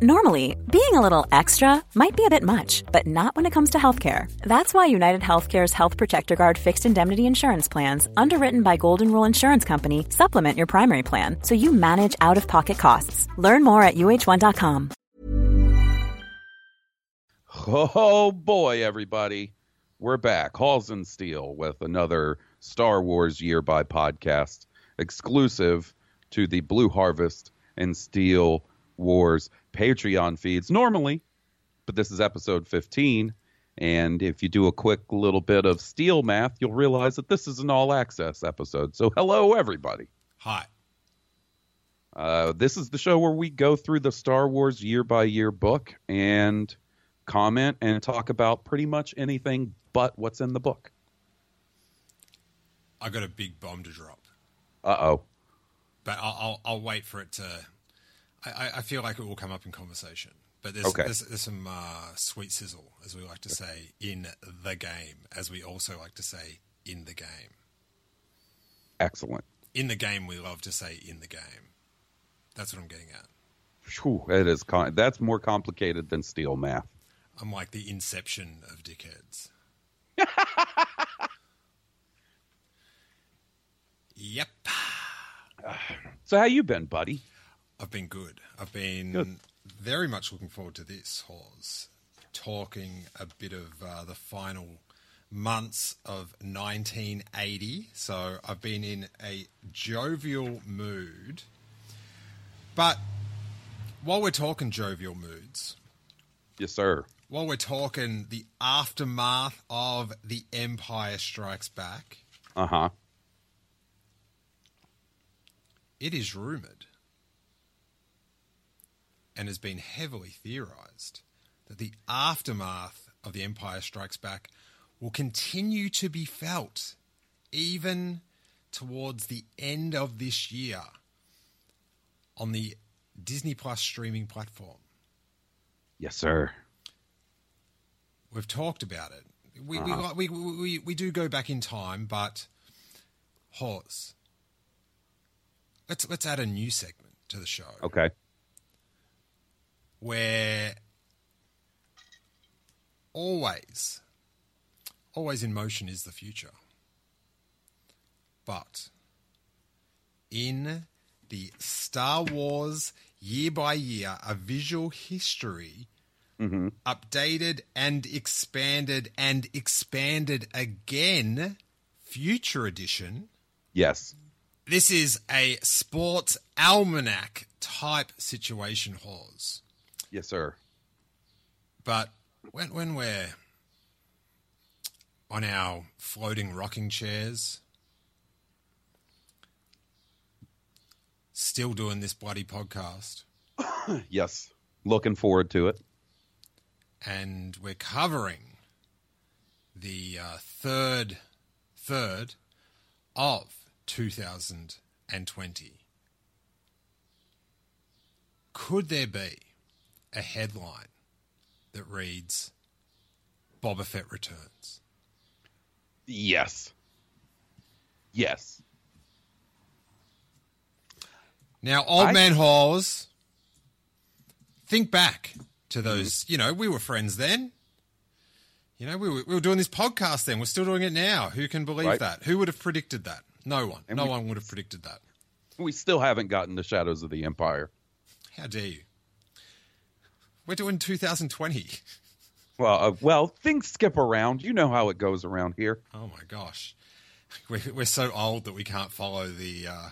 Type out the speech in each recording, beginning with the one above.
Normally, being a little extra might be a bit much, but not when it comes to healthcare. That's why United Healthcare's Health Protector Guard fixed indemnity insurance plans, underwritten by Golden Rule Insurance Company, supplement your primary plan so you manage out of pocket costs. Learn more at uh1.com. Oh boy, everybody. We're back. Hawes and Steel with another Star Wars Year by podcast exclusive to the Blue Harvest and Steel Wars Patreon feeds normally, but this is episode 15. And if you do a quick little bit of steel math, you'll realize that this is an all access episode. So, hello, everybody. Hi. Uh, this is the show where we go through the Star Wars year by year book and comment and talk about pretty much anything but what's in the book. I got a big bomb to drop, Uh oh. but I'll, I'll, I'll wait for it to. I, I- feel like it will come up in conversation. But there's, Okay. there's, there's some uh, sweet sizzle, as we like to say, in the game, as we also like to say, in the game. Excellent. In the game, we love to say in the game. That's what I'm getting at. Phew, it is con- that's more complicated than steel math. I'm like the inception of dickheads. yep. So how you been, buddy? I've been good. I've been Good. very much looking forward to this, Hawes. Talking a bit of uh, the final months of 1980. So I've been in a jovial mood. But while we're talking jovial moods, Yes, sir. while we're talking the aftermath of The Empire Strikes Back, Uh huh. it is rumored and has been heavily theorized that the aftermath of The Empire Strikes Back will continue to be felt even towards the end of this year on the Disney Plus streaming platform. Yes, sir. We've talked about it. We, we, uh-huh. we, we, we, we do go back in time, but Hawes, let's let's add a new segment to the show Okay. Where always, always in motion is the future. But in the Star Wars year by year, a visual history mm-hmm. updated and expanded and expanded again, future edition. Yes. This is a sports almanac type situation, Hawes. Yes, sir. But when when we're on our floating rocking chairs, still doing this bloody podcast, Yes. Looking forward to it. and we're covering the uh, third third of 2020. Could there be a headline that reads Boba Fett returns? Yes. Yes. Now, old I- man Hawes, think back to those. Mm-hmm. You know, we were friends then. You know, we were, we were doing this podcast then. We're still doing it now. Who can believe Right. that? Who would have predicted that? No one. And no we- one would have predicted that. We still haven't gotten the Shadows of the Empire. How dare you? We're doing 2020. Well, uh, well, things skip around. You know how it goes around here. Oh my gosh, we're, we're so old that we can't follow the, uh,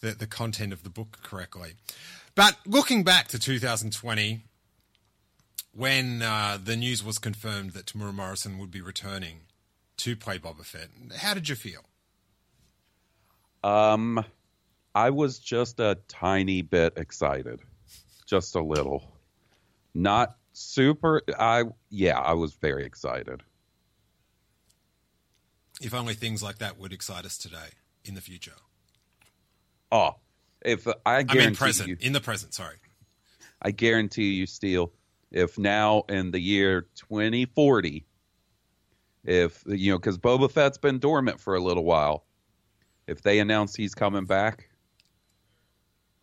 the the content of the book correctly. But looking back to 2020, when uh, the news was confirmed that Temuera Morrison would be returning to play Boba Fett, how did you feel? Um, I was just a tiny bit excited, just a little. Not super. I yeah, I was very excited. If only things like that would excite us today in the future. Oh, if I I guarantee mean, present you, in the present. Sorry. I guarantee you, Steele, if now in the year 2040, if you know, because Boba Fett's been dormant for a little while, if they announce he's coming back,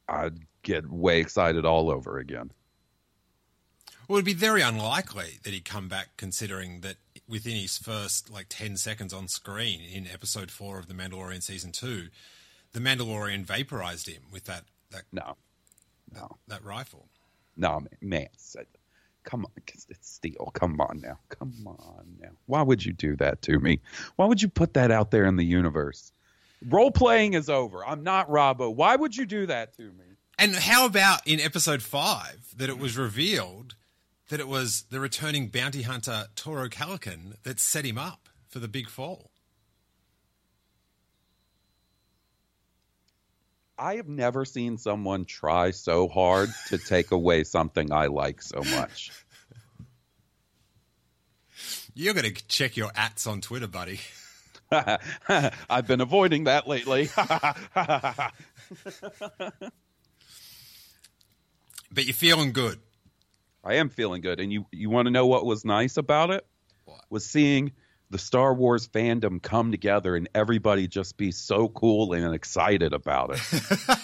I get way excited all over again. Well, it'd be very unlikely that he'd come back, considering that within his first like ten seconds on screen in episode four of The Mandalorian season two, the Mandalorian vaporized him with that that No, no, that rifle. no, man. said- uh, Come on, it's Steel. Come on now. Come on now. Why would you do that to me? Why would you put that out there in the universe? Role playing is over. I'm not Robbo. Why would you do that to me? And how about in episode five that it was revealed that it was the returning bounty hunter Toro Calican that set him up for the big fall? I have never seen someone try so hard to take away something I like so much. You're going to check your ats on Twitter, buddy. I've been avoiding that lately. But you're feeling good. I am feeling good. And you, you want to know what was nice about it? What? Was seeing the Star Wars fandom come together and everybody just be so cool and excited about it.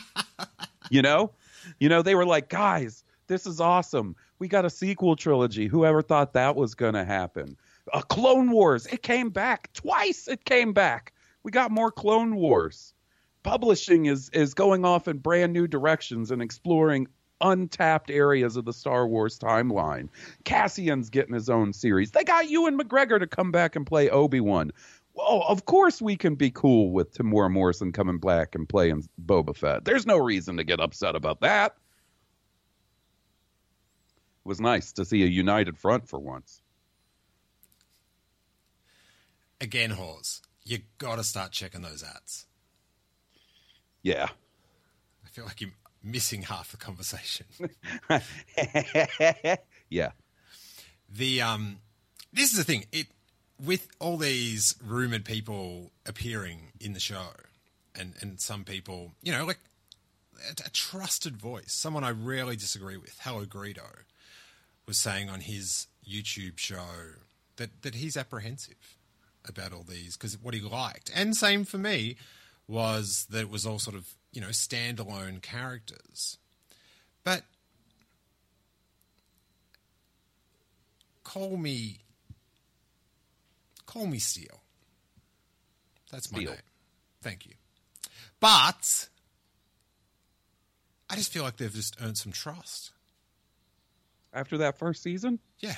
you know? You know, they were like, guys, this is awesome. We got a sequel trilogy. Whoever thought that was going to happen? A Clone Wars. It came back twice. It came back. We got more Clone Wars. Publishing is is going off in brand new directions and exploring untapped areas of the Star Wars timeline. Cassian's getting his own series. They got Ewan McGregor to come back and play Obi Wan. Oh, of course we can be cool with Temuera Morrison coming back and playing Boba Fett. There's no reason to get upset about that. It was nice to see a united front for once. Again, Hawes, you got to start checking those ads. Yeah. I feel like you're missing half the conversation. yeah. the um, this is the thing. It with all these rumored people appearing in the show, and and some people, you know, like a, a trusted voice, someone I rarely disagree with, Hello Greedo, was saying on his YouTube show that that he's apprehensive about all these because what he liked, and same for me, was that it was all sort of you know standalone characters, but call me call me Steel. That's my Steel. name. Thank you. But I just feel like they've just earned some trust. After that first season? Yeah.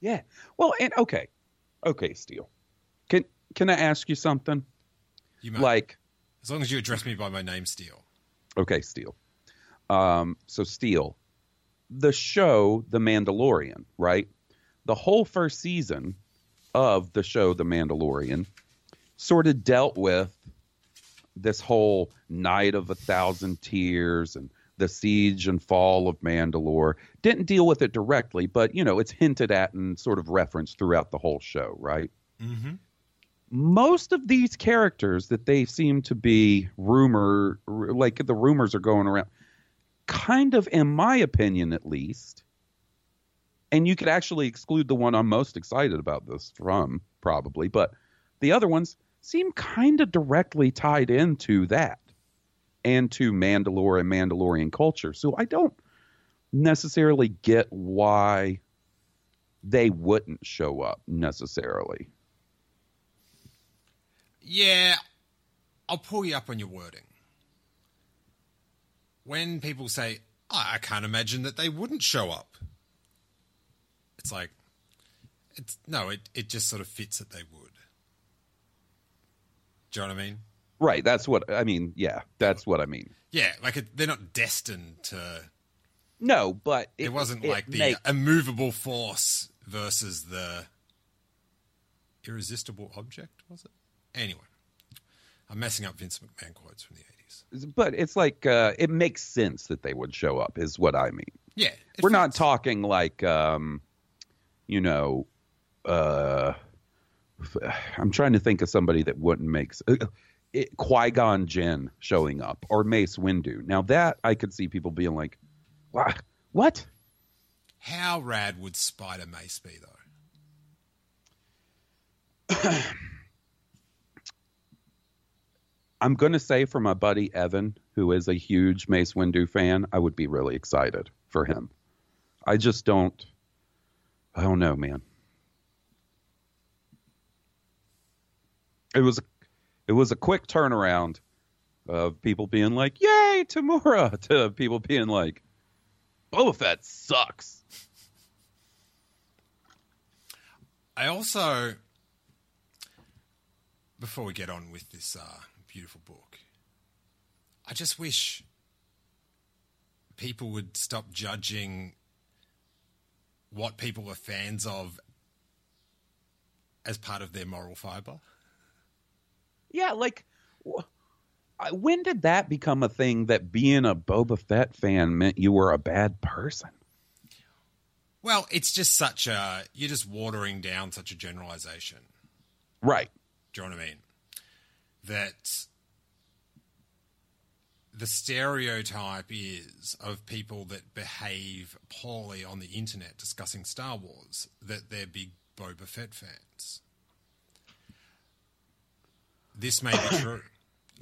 Yeah. Well, and okay. Okay, Steele. Can can I ask you something? You might, Like as long as you address me by my name, Steel. Okay, Steele. Um, so Steele, the show The Mandalorian, right? The whole first season of the show The Mandalorian sort of dealt with this whole night of a thousand tears and the siege and fall of Mandalore. Didn't deal with it directly, but you know, it's hinted at and sort of referenced throughout the whole show, right? Mm-hmm. Most of these characters that they seem to be rumor like the rumors are going around kind of in my opinion at least and you could actually exclude the one I'm most excited about this from probably but the other ones seem kind of directly tied into that and to Mandalore and Mandalorian culture. So I don't necessarily get why they wouldn't show up necessarily Yeah, I'll pull you up on your wording. When people say, "I I can't imagine that they wouldn't show up," it's like, it's no, it it just sort of fits that they would. Do you know what I mean? Right. That's what I mean. Yeah, that's what I mean. Yeah, like it, they're not destined to. No, but It, wasn't it like the make- immovable force versus the irresistible object, was it? Anyway, I'm messing up Vince McMahon quotes from the 80s. but it's like uh, it makes sense that they would show up. Is what I mean. Yeah, We're not talking like, um, you know, uh, I'm trying to think of somebody that wouldn't make s- uh, Qui Gon Jinn showing up or Mace Windu. Now that I could see people being like, "What? What? How rad would Spider Mace be, though? I'm going to say for my buddy Evan, who is a huge Mace Windu fan, I would be really excited for him. I just don't. I don't know, man. It was it was a quick turnaround of people being like, "Yay, Temuera!" to people being like, "Boba Fett sucks." I also, before we get on with this uh, beautiful book, I just wish people would stop judging what people are fans of as part of their moral fiber. Yeah, like when did that become a thing that being a Boba Fett fan meant you were a bad person? Well, it's just such a you're just watering down such a generalization. Right. Do you know what I mean? That the stereotype is of people that behave poorly on the internet discussing Star Wars that they're big Boba Fett fans. This may be true.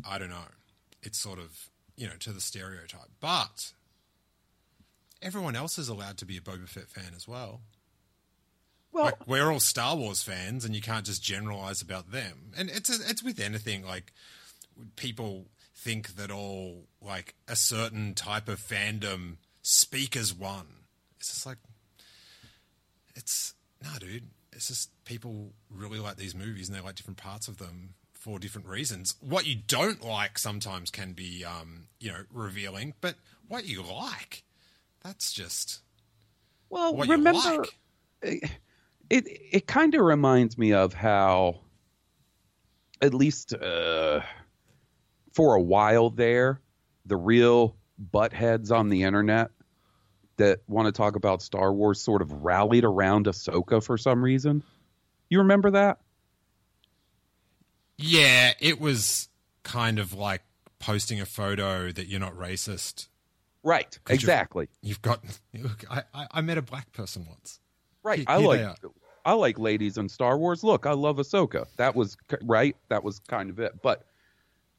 I don't know. It's sort of, you know, to the stereotype. But everyone else is allowed to be a Boba Fett fan as well. Well, Like, we're all Star Wars fans, and you can't just generalize about them. And it's it's with anything. Like people think that all like a certain type of fandom speak as one. It's just like it's no, dude. It's just people really like these movies, and they like different parts of them for different reasons. What you don't like sometimes can be, um, you know, revealing. But what you like, that's just well, remember like. It it kind of reminds me of how at least uh, for a while there the real buttheads on the internet that want to talk about Star Wars sort of rallied around Ahsoka for some reason. You remember that? Yeah, it was kind of like posting a photo that you're not racist. Right. Exactly. You've got. I, I, I met a black person once. Right. Here- I like. I like ladies in Star Wars. Look, I love Ahsoka. That was right. That was kind of it. But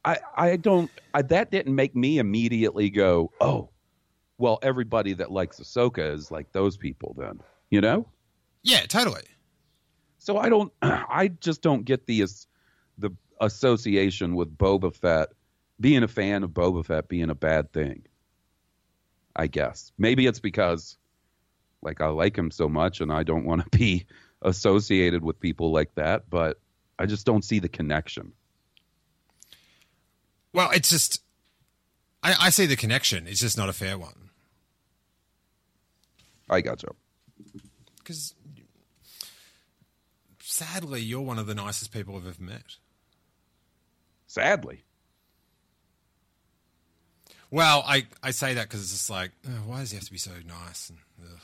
I I don't I, that didn't make me immediately go, "Oh, well everybody that likes Ahsoka is like those people then." You know? Yeah, totally. So I don't I just don't get the the association with Boba Fett being a fan of Boba Fett being a bad thing. I guess. Maybe it's because like I like him so much and I don't want to be associated with people like that, but I just don't see the connection. Well, it's just. I, I see the connection. It's just not a fair one. I got you. Because. Sadly, you're one of the nicest people I've ever met. Sadly. Well, I, I say that because it's just like, oh, why does he have to be so nice? And, ugh.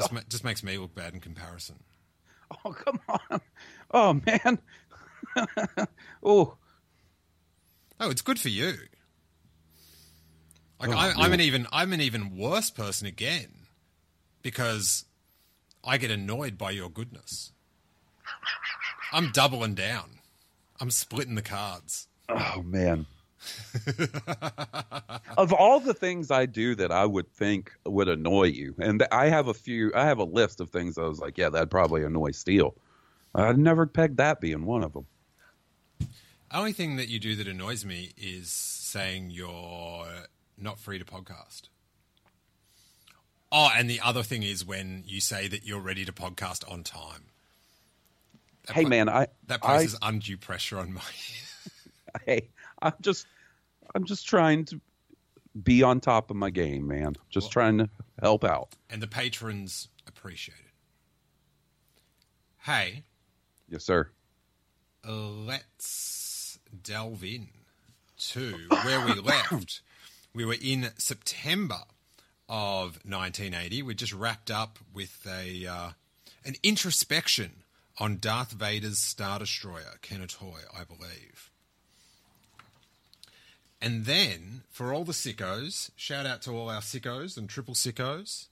Just, ma- just makes me look bad in comparison. Oh, come on. Oh man. oh, Oh, it's good for you. Like Oh, I, I'm an even I'm an even worse person again because I get annoyed by your goodness. I'm doubling down. I'm splitting the cards. Oh man. of all the things I do that I would think would annoy you, and I have a few, I have a list of things I was like, yeah, that'd probably annoy Steele. I'd never pegged that being one of them. The only thing that you do that annoys me is saying you're not free to podcast. Oh, and the other thing is when you say that you're ready to podcast on time. That Hey pla- man, I, that I, places undue pressure on my. hey, I'm just, I'm just trying to be on top of my game, man. Just Well- trying to help out. and the patrons appreciate it. Hey, Yes, sir. let's delve in to where we left. We were in September of 1980. We just wrapped up with a uh, an introspection on Darth Vader's Star Destroyer, Kenatoy, I believe. And then, for all the sickos, shout out to all our sickos and triple sickos.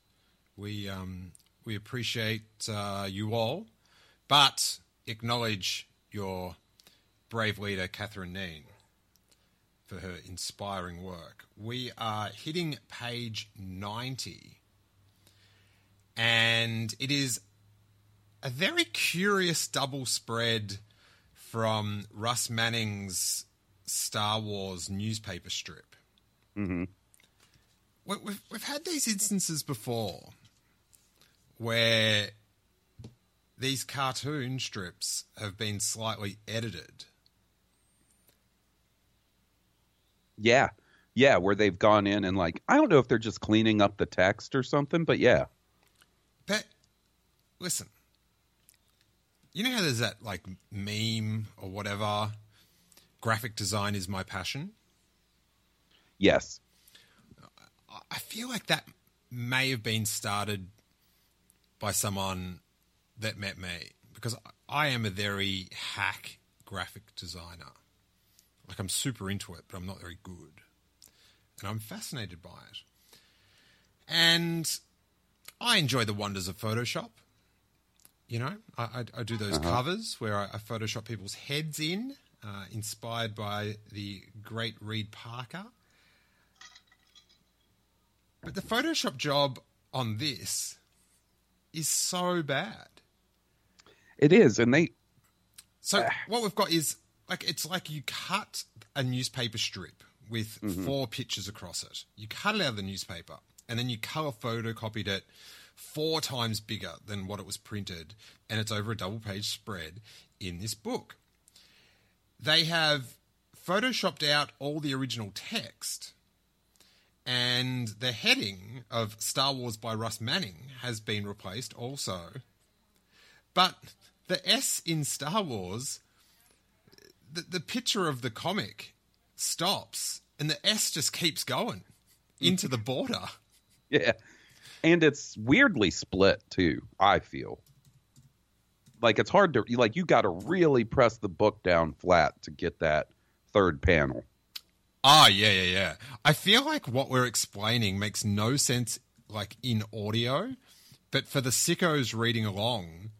We um, we appreciate uh, you all, but acknowledge your brave leader, Catherine Neen. for her inspiring work. We are hitting page 90, and it is a very curious double spread from Russ Manning's Star Wars newspaper strip. Mm-hmm. We've, we've had these instances before where these cartoon strips have been slightly edited. Yeah. Yeah, where they've gone in and like I don't know if they're just cleaning up the text or something, but yeah. But listen, you know how there's that like meme or whatever graphic design is my passion? Yes. I feel like that may have been started by someone that met me because I am a very hack graphic designer. Like I'm super into it, but I'm not very good. And I'm fascinated by it. And I enjoy the wonders of Photoshop. You know, I, I, I do those uh-huh. covers where I, I, Photoshop people's heads in, uh, inspired by the great Reed Parker. But the Photoshop job on this is so bad. It is, and they. So uh, what we've got is like it's like you cut a newspaper strip with mm-hmm. four pictures across it. You cut it out of the newspaper, and then you color photocopied it four times bigger than what it was printed, and it's over a double page spread in this book. They have photoshopped out all the original text, and the heading of Star Wars by Russ Manning has been replaced also. But the S in Star Wars, the, the picture of the comic stops and the S just keeps going into the border. Yeah. And it's weirdly split too, I feel. Like it's hard to like you got to really press the book down flat to get that third panel. Ah, yeah, yeah, yeah. I feel like what we're explaining makes no sense like in audio, but for the sickos reading along,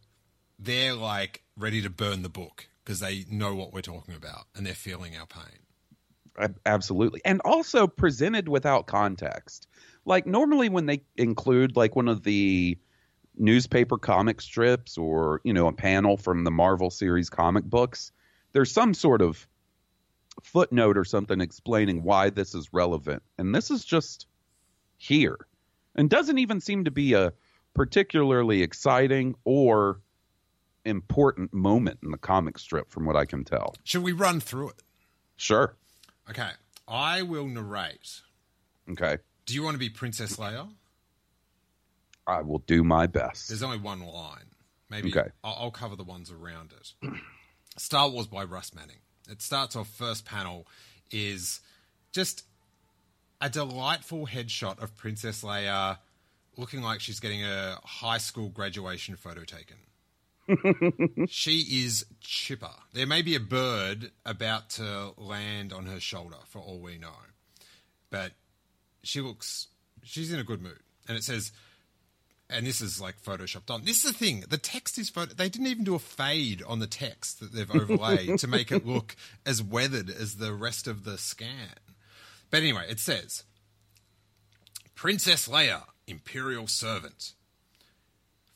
they're like ready to burn the book because they know what we're talking about and they're feeling our pain. Absolutely. And also presented without context. Like normally when they include like one of the newspaper comic strips or, you know, a panel from the Marvel series comic books, there's some sort of footnote or something explaining why this is relevant. And this is just here. And doesn't even seem to be a particularly exciting or important moment in the comic strip, from what I can tell. Should we run through it? Sure. Okay. I will narrate. Okay. Do you want to be Princess Leia? I will do my best. There's only one line. Maybe okay. I'll, I'll cover the ones around it. Star Wars by Russ Manning. It starts off first panel is just a delightful headshot of Princess Leia looking like she's getting a high school graduation photo taken. she is chipper. There may be a bird about to land on her shoulder, for all we know. But she looks, she's in a good mood. And it says, and this is like photoshopped on. This is the thing. The text is photo. They didn't even do a fade on the text that they've overlaid to make it look as weathered as the rest of the scan. But anyway, it says Princess Leia, Imperial Servant.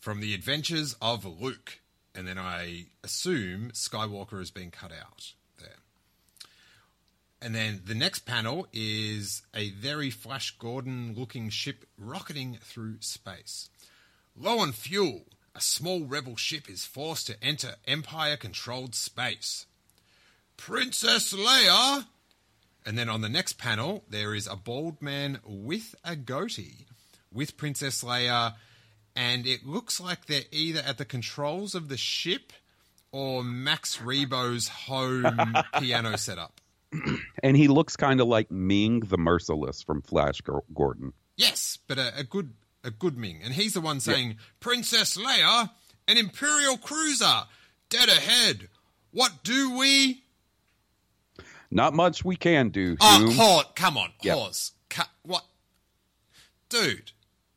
From the Adventures of Luke and then I assume Skywalker has been cut out there. And then the next panel is a very Flash Gordon looking ship rocketing through space. Low on fuel, a small rebel ship is forced to enter Empire controlled space. Princess Leia! And then on the next panel, there is a bald man with a goatee with Princess Leia and it looks like they're either at the controls of the ship or Max Rebo's home piano setup. And he looks kind of like Ming the Merciless from Flash Gordon. Yes, but a, a good a good Ming, and he's the one saying, yeah. "Princess Leia, an Imperial cruiser, dead ahead. What do we?" Not much we can do. Oh, come on, yep. pause. what, dude?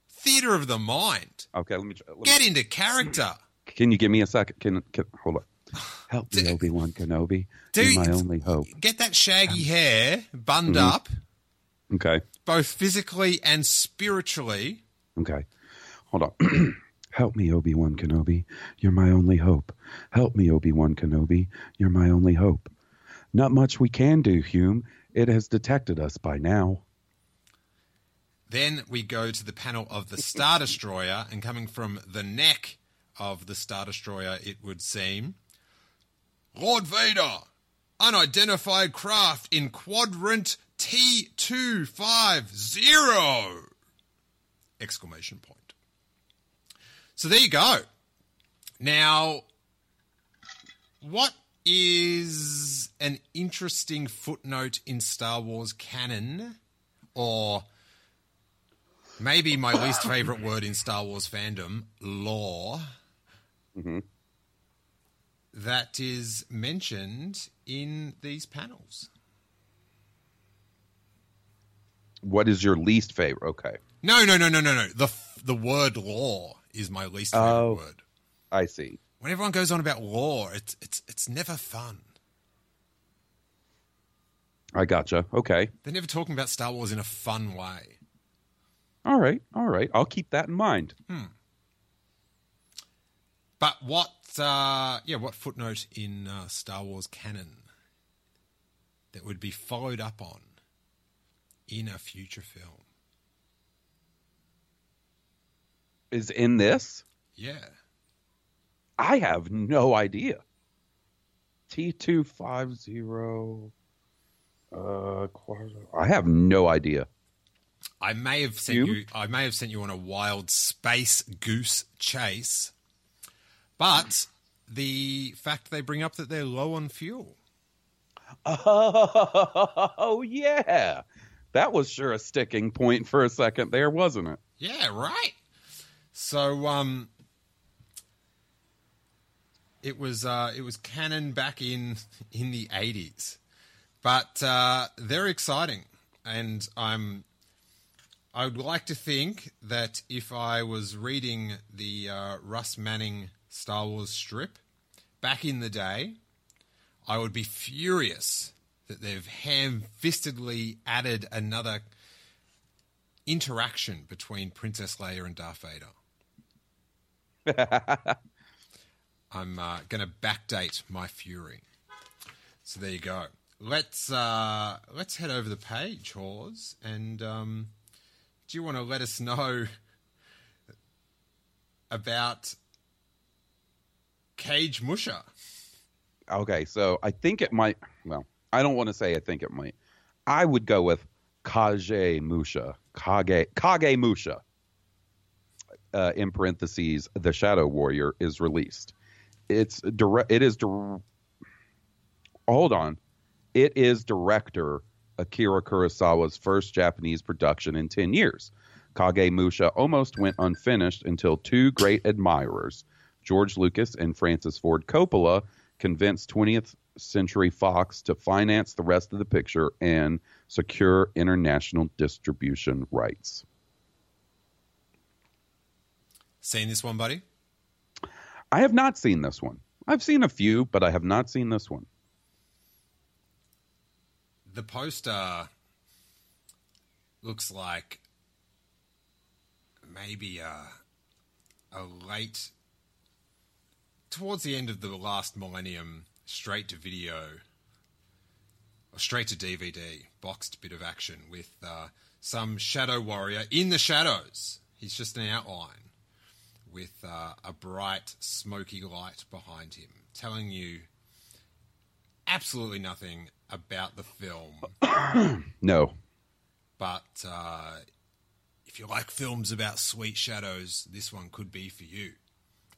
theater of the mind. Okay, let me, let me get into character. Can you give me a second? Can, can hold on. Help me, D- Obi Wan Kenobi. Do You're my only hope. Get that shaggy hair bunned Mm-hmm. up, Okay. both physically and spiritually. Okay. Hold on. Help me, Obi Wan Kenobi. You're my only hope. Help me, Obi Wan Kenobi. You're my only hope. Not much we can do, Hume. It has detected us by now. Then we go to the panel of the Star Destroyer, and coming from the neck of the Star Destroyer, it would seem Lord Vader, unidentified craft in quadrant T250! Exclamation point. So there you go. Now, what is an interesting footnote in Star Wars canon, or maybe my least favorite word in Star Wars fandom, lore, mm-hmm. that is mentioned in these panels? What is your least favorite? Okay. No, no, no, no, no, no. The the word law is my least favorite Oh. word. I see. When everyone goes on about law, it's it's it's never fun. I gotcha. Okay. They're never talking about Star Wars in a fun way. All right. All right. I'll keep that in mind. Hmm. But what, uh, yeah, what footnote in uh, Star Wars canon that would be followed up on in a future film? Is in this? Yeah. I have no idea. T250. Uh, I have no idea. I may have sent You? you. I may have sent you on a wild space goose chase, but the fact they bring up that they're low on fuel. Oh, yeah. That was sure a sticking point for a second there, wasn't it? Yeah, right. So, um, it was uh, it was canon back in in the eighties, but uh, they're exciting, and I'm. I would like to think that if I was reading the uh, Russ Manning Star Wars strip back in the day, I would be furious that they've ham-fistedly added another interaction between Princess Leia and Darth Vader. I'm uh, going to backdate my fury. So there you go. Let's uh, let's head over the page, Hawes, and um, do you want to let us know about Cage Musher? Okay, so I think it might. Well, I don't want to say I think it might. I would go with Kage Musha. Kage Kage Musha. Uh, in parentheses, the Shadow Warrior is released. It's direct. It is. Dir- Hold on, it is director Akira Kurosawa's first Japanese production in ten years. Kage Musha almost went unfinished until two great admirers, George Lucas and Francis Ford Coppola, convinced 20th Century Fox to finance the rest of the picture and secure international distribution rights. Seen this one, buddy? I have not seen this one. I've seen a few, but I have not seen this one. The poster looks like maybe a, a late, towards the end of the last millennium, straight to video or straight to DVD boxed bit of action with uh, some shadow warrior in the shadows. He's just an outline with uh, a bright, smoky light behind him, telling you absolutely nothing about the film. No. But uh, if you like films about sweet shadows, this one could be for you.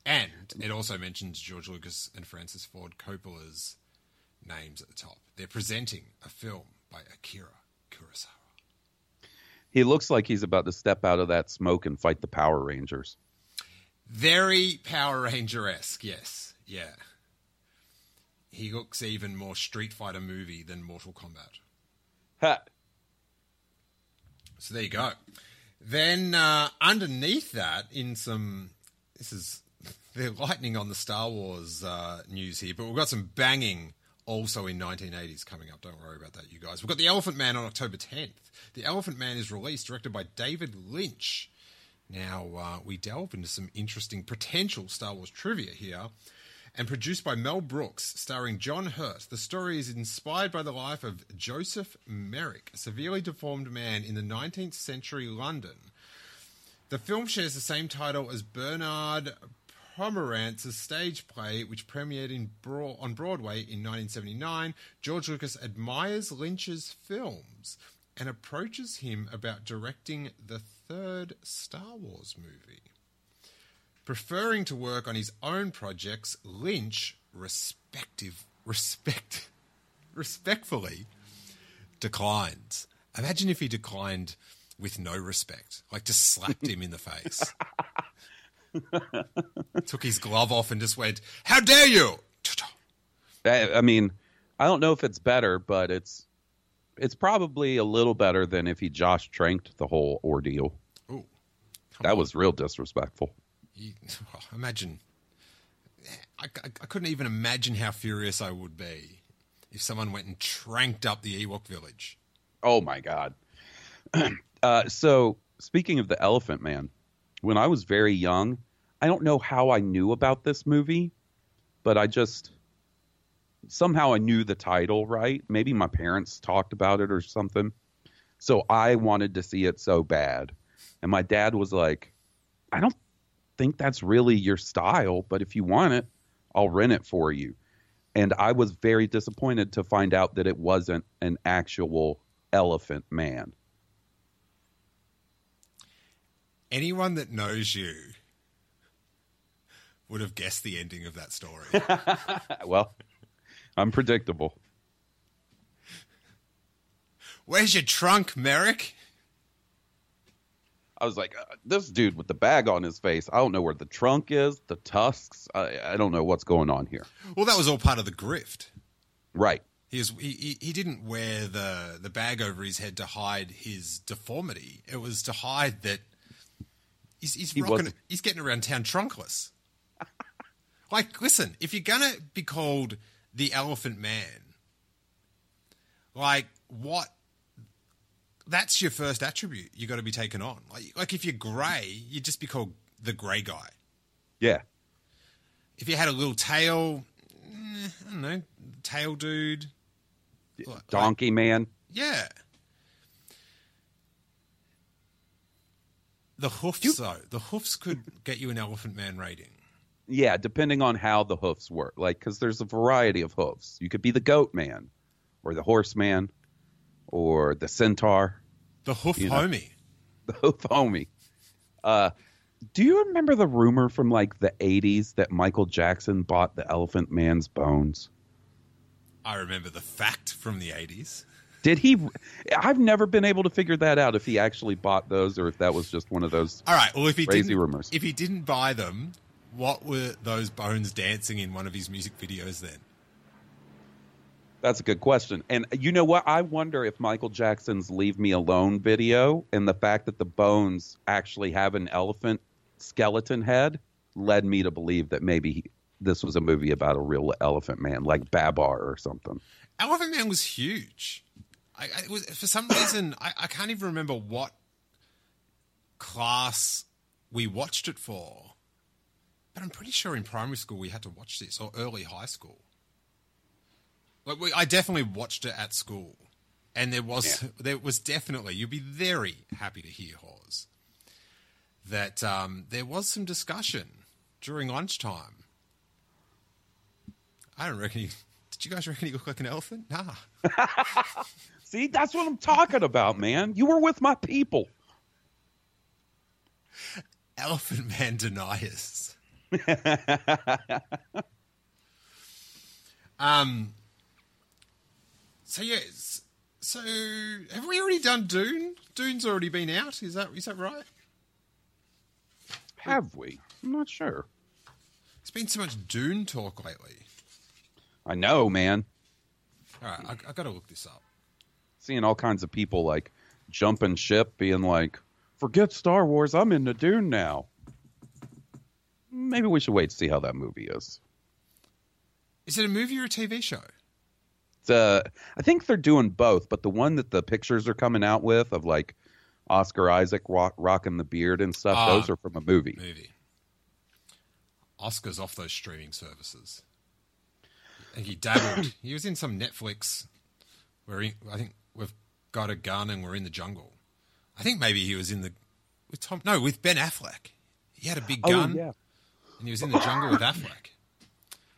And it also mentions George Lucas and Francis Ford Coppola's names at the top. They're presenting a film by Akira Kurosawa. He looks like he's about to step out of that smoke and fight the Power Rangers. Very Power Ranger esque, yes. Yeah. He looks even more Street Fighter movie than Mortal Kombat. Ha. So there you go. Then uh, underneath that, in some, this is they're lightning on the Star Wars uh, news here, but we've got some banging also in 1980s coming up. Don't worry about that, you guys. We've got The Elephant Man on October 10th. The Elephant Man is released, directed by David Lynch. Now, uh, we delve into some interesting potential Star Wars trivia here. And produced by Mel Brooks, starring John Hurt. The story is inspired by the life of Joseph Merrick, a severely deformed man in the 19th century London. The film shares the same title as Bernard Pomerance's stage play, which premiered in Broad- on Broadway in 1979. George Lucas admires Lynch's films and approaches him about directing the third Star Wars movie. Preferring to work on his own projects, Lynch respective respect respectfully declines. Imagine if he declined with no respect, like just slapped him in the face. Took his glove off and just went, "How dare you!" I, I mean, I don't know if it's better, but it's it's probably a little better than if he Josh Tranked the whole ordeal. Ooh, That was real disrespectful. you, oh, imagine. I, I, I couldn't even imagine how furious I would be if someone went and tranked up the Ewok village. Oh my god. uh, so speaking of the Elephant Man, when I was very young, I don't know how I knew about this movie, but I just somehow I knew the title right. Maybe my parents talked about it or something. So I wanted to see it so bad. And my dad was like, I don't think that's really your style, but if you want it, I'll rent it for you. And I was very disappointed to find out that it wasn't an actual elephant man. Anyone that knows you would have guessed the ending of that story. well, I'm predictable. Where's your trunk, Merrick? I was like, uh, this dude with the bag on his face. I don't know where the trunk is, the tusks. I, I don't know what's going on here. Well, that was all part of the grift. Right. He, was, he, he, didn't wear the, the bag over his head to hide his deformity. It was to hide that he's he's he rocking, he's getting around town trunkless. like, listen, if you're going to be called the Elephant Man, like, what? That's your first attribute you got to be taken on. Like, like if you're grey, you'd just be called the grey guy. Yeah. If you had a little tail, eh, I don't know, tail dude. Like- Donkey man. Yeah. The hoofs, though. The hoofs could get you an Elephant Man rating. Yeah, depending on how the hoofs work. Like, because there's a variety of hoofs. You could be the goat man, or the horse man, or the centaur, The hoof You know. homie. the hoof homie. Uh, do you remember the rumor from like the 80s that Michael Jackson bought the elephant man's bones? I remember the fact from the 80s. Did he? I've never been able to figure that out if he actually bought those or if that was just one of those. All right. Well, if he Crazy rumors. if he didn't buy them, what were those bones dancing in one of his music videos then? That's a good question. And you know what? I wonder if Michael Jackson's Leave Me Alone video and the fact that the bones actually have an elephant skeleton head led me to believe that maybe he, this was a movie about a real elephant man, like Babar or something. Elephant Man was huge. I, I it was, for some reason, I, I can't even remember what class we watched it for. But I'm pretty sure in primary school we had to watch this, or early high school. Like we, I definitely watched it at school, and there was there was definitely you'd be very happy to hear Hawes that um, there was some discussion during lunchtime. I don't reckon. He, did you guys reckon he looked like an elephant? Nah. See, that's what I'm talking about, man. You were with my people. Elephant Man deniers. um. So yes. So have we already done Dune? Dune's already been out. Is that is that right? Have we? I'm not sure. There's been so much Dune talk lately. I know, man. All right, I, I got to look this up. Seeing all kinds of people like jumping ship, being like, "Forget Star Wars. I'm into Dune now." Maybe we should wait to see how that movie is. Is it a movie or a TV show? Uh, I think they're doing both, but the one that the pictures are coming out with of like Oscar Isaac rock, rocking the beard and stuff, Ah. those are from a movie. Movie. Oscar's off those streaming services. I think he dabbled. he was in some Netflix where he, I think we've got a gun and we're in the jungle. I think maybe he was in the with Tom. No, with Ben Affleck. He had a big gun Oh yeah, and he was in the jungle with Affleck.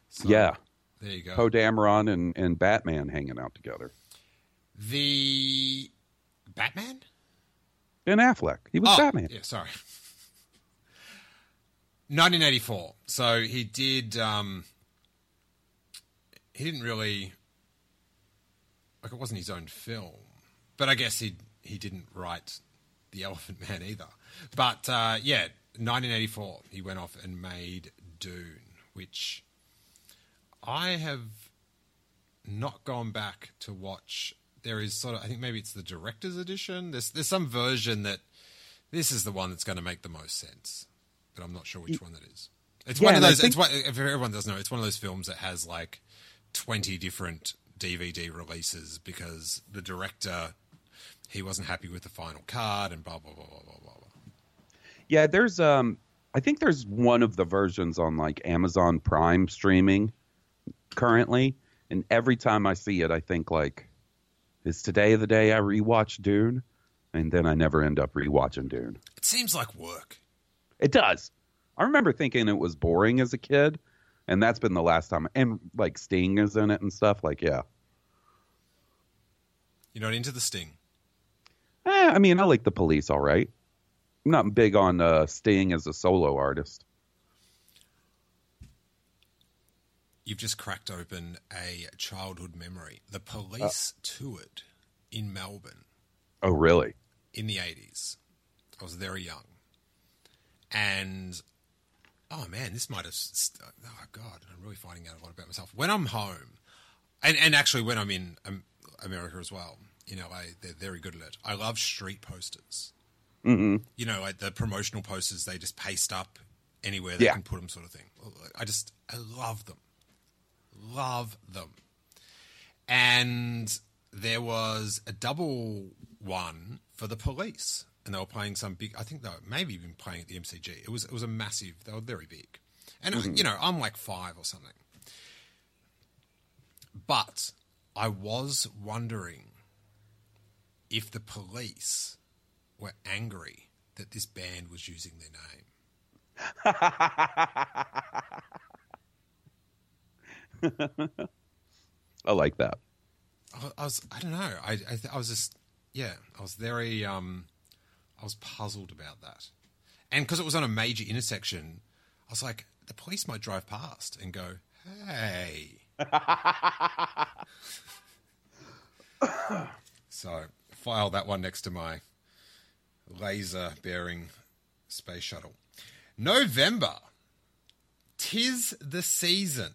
So, yeah. There you go. Poe Dameron and, and Batman hanging out together. the Batman. Ben Affleck, he was Oh, Batman. Yeah, sorry. 1984. So he did. Um, he didn't really like it wasn't his own film, but I guess he he didn't write the Elephant Man either. But uh, yeah, 1984. He went off and made Dune, which I have not gone back to watch. There is sort of, I think maybe it's the director's edition. There's there's some version that this is the one that's going to make the most sense, but I'm not sure which one that is. It's Yeah, one of those. think- It's one, if everyone doesn't know, it's one of those films that has like 20 different DVD releases because the director he wasn't happy with the final card and blah blah blah blah blah blah. Yeah, there's um I think there's one of the versions on like Amazon Prime streaming currently, and every time I see it I think like is today the day I rewatch Dune? And then I never end up rewatching Dune. It seems like work. It does. I remember thinking it was boring as a kid, and that's been the last time and like Sting is in it and stuff like yeah. You're not into the sting. Eh, I mean, I like the police all right. I'm not big on uh, Sting as a solo artist. You've just cracked open a childhood memory. The police toured in Melbourne Oh, really? in the 80s. I was very young. And, oh man, this might have. St- oh God, I'm really finding out a lot about myself. When I'm home, and, and actually when I'm in America as well, in LA, they're very good at it. I love street posters. Hmm You know, like the promotional posters they just paste up anywhere they Yeah. can put them, sort of thing. I just, I love them. Love them. And there was a double one for the police, and they were playing some big. I think they were maybe even playing at the MCG. It was it was a massive. They were very big, and you know I'm like five or something. But I was wondering if the police were angry that this band was using their name. I like that. I, I was I don't know. I I, th- I was just yeah. I was very um. I was puzzled about that, and because it was on a major intersection, I was like, the police might drive past and go, "Hey." so file that one next to my laser bearing space shuttle. November. Tis the season,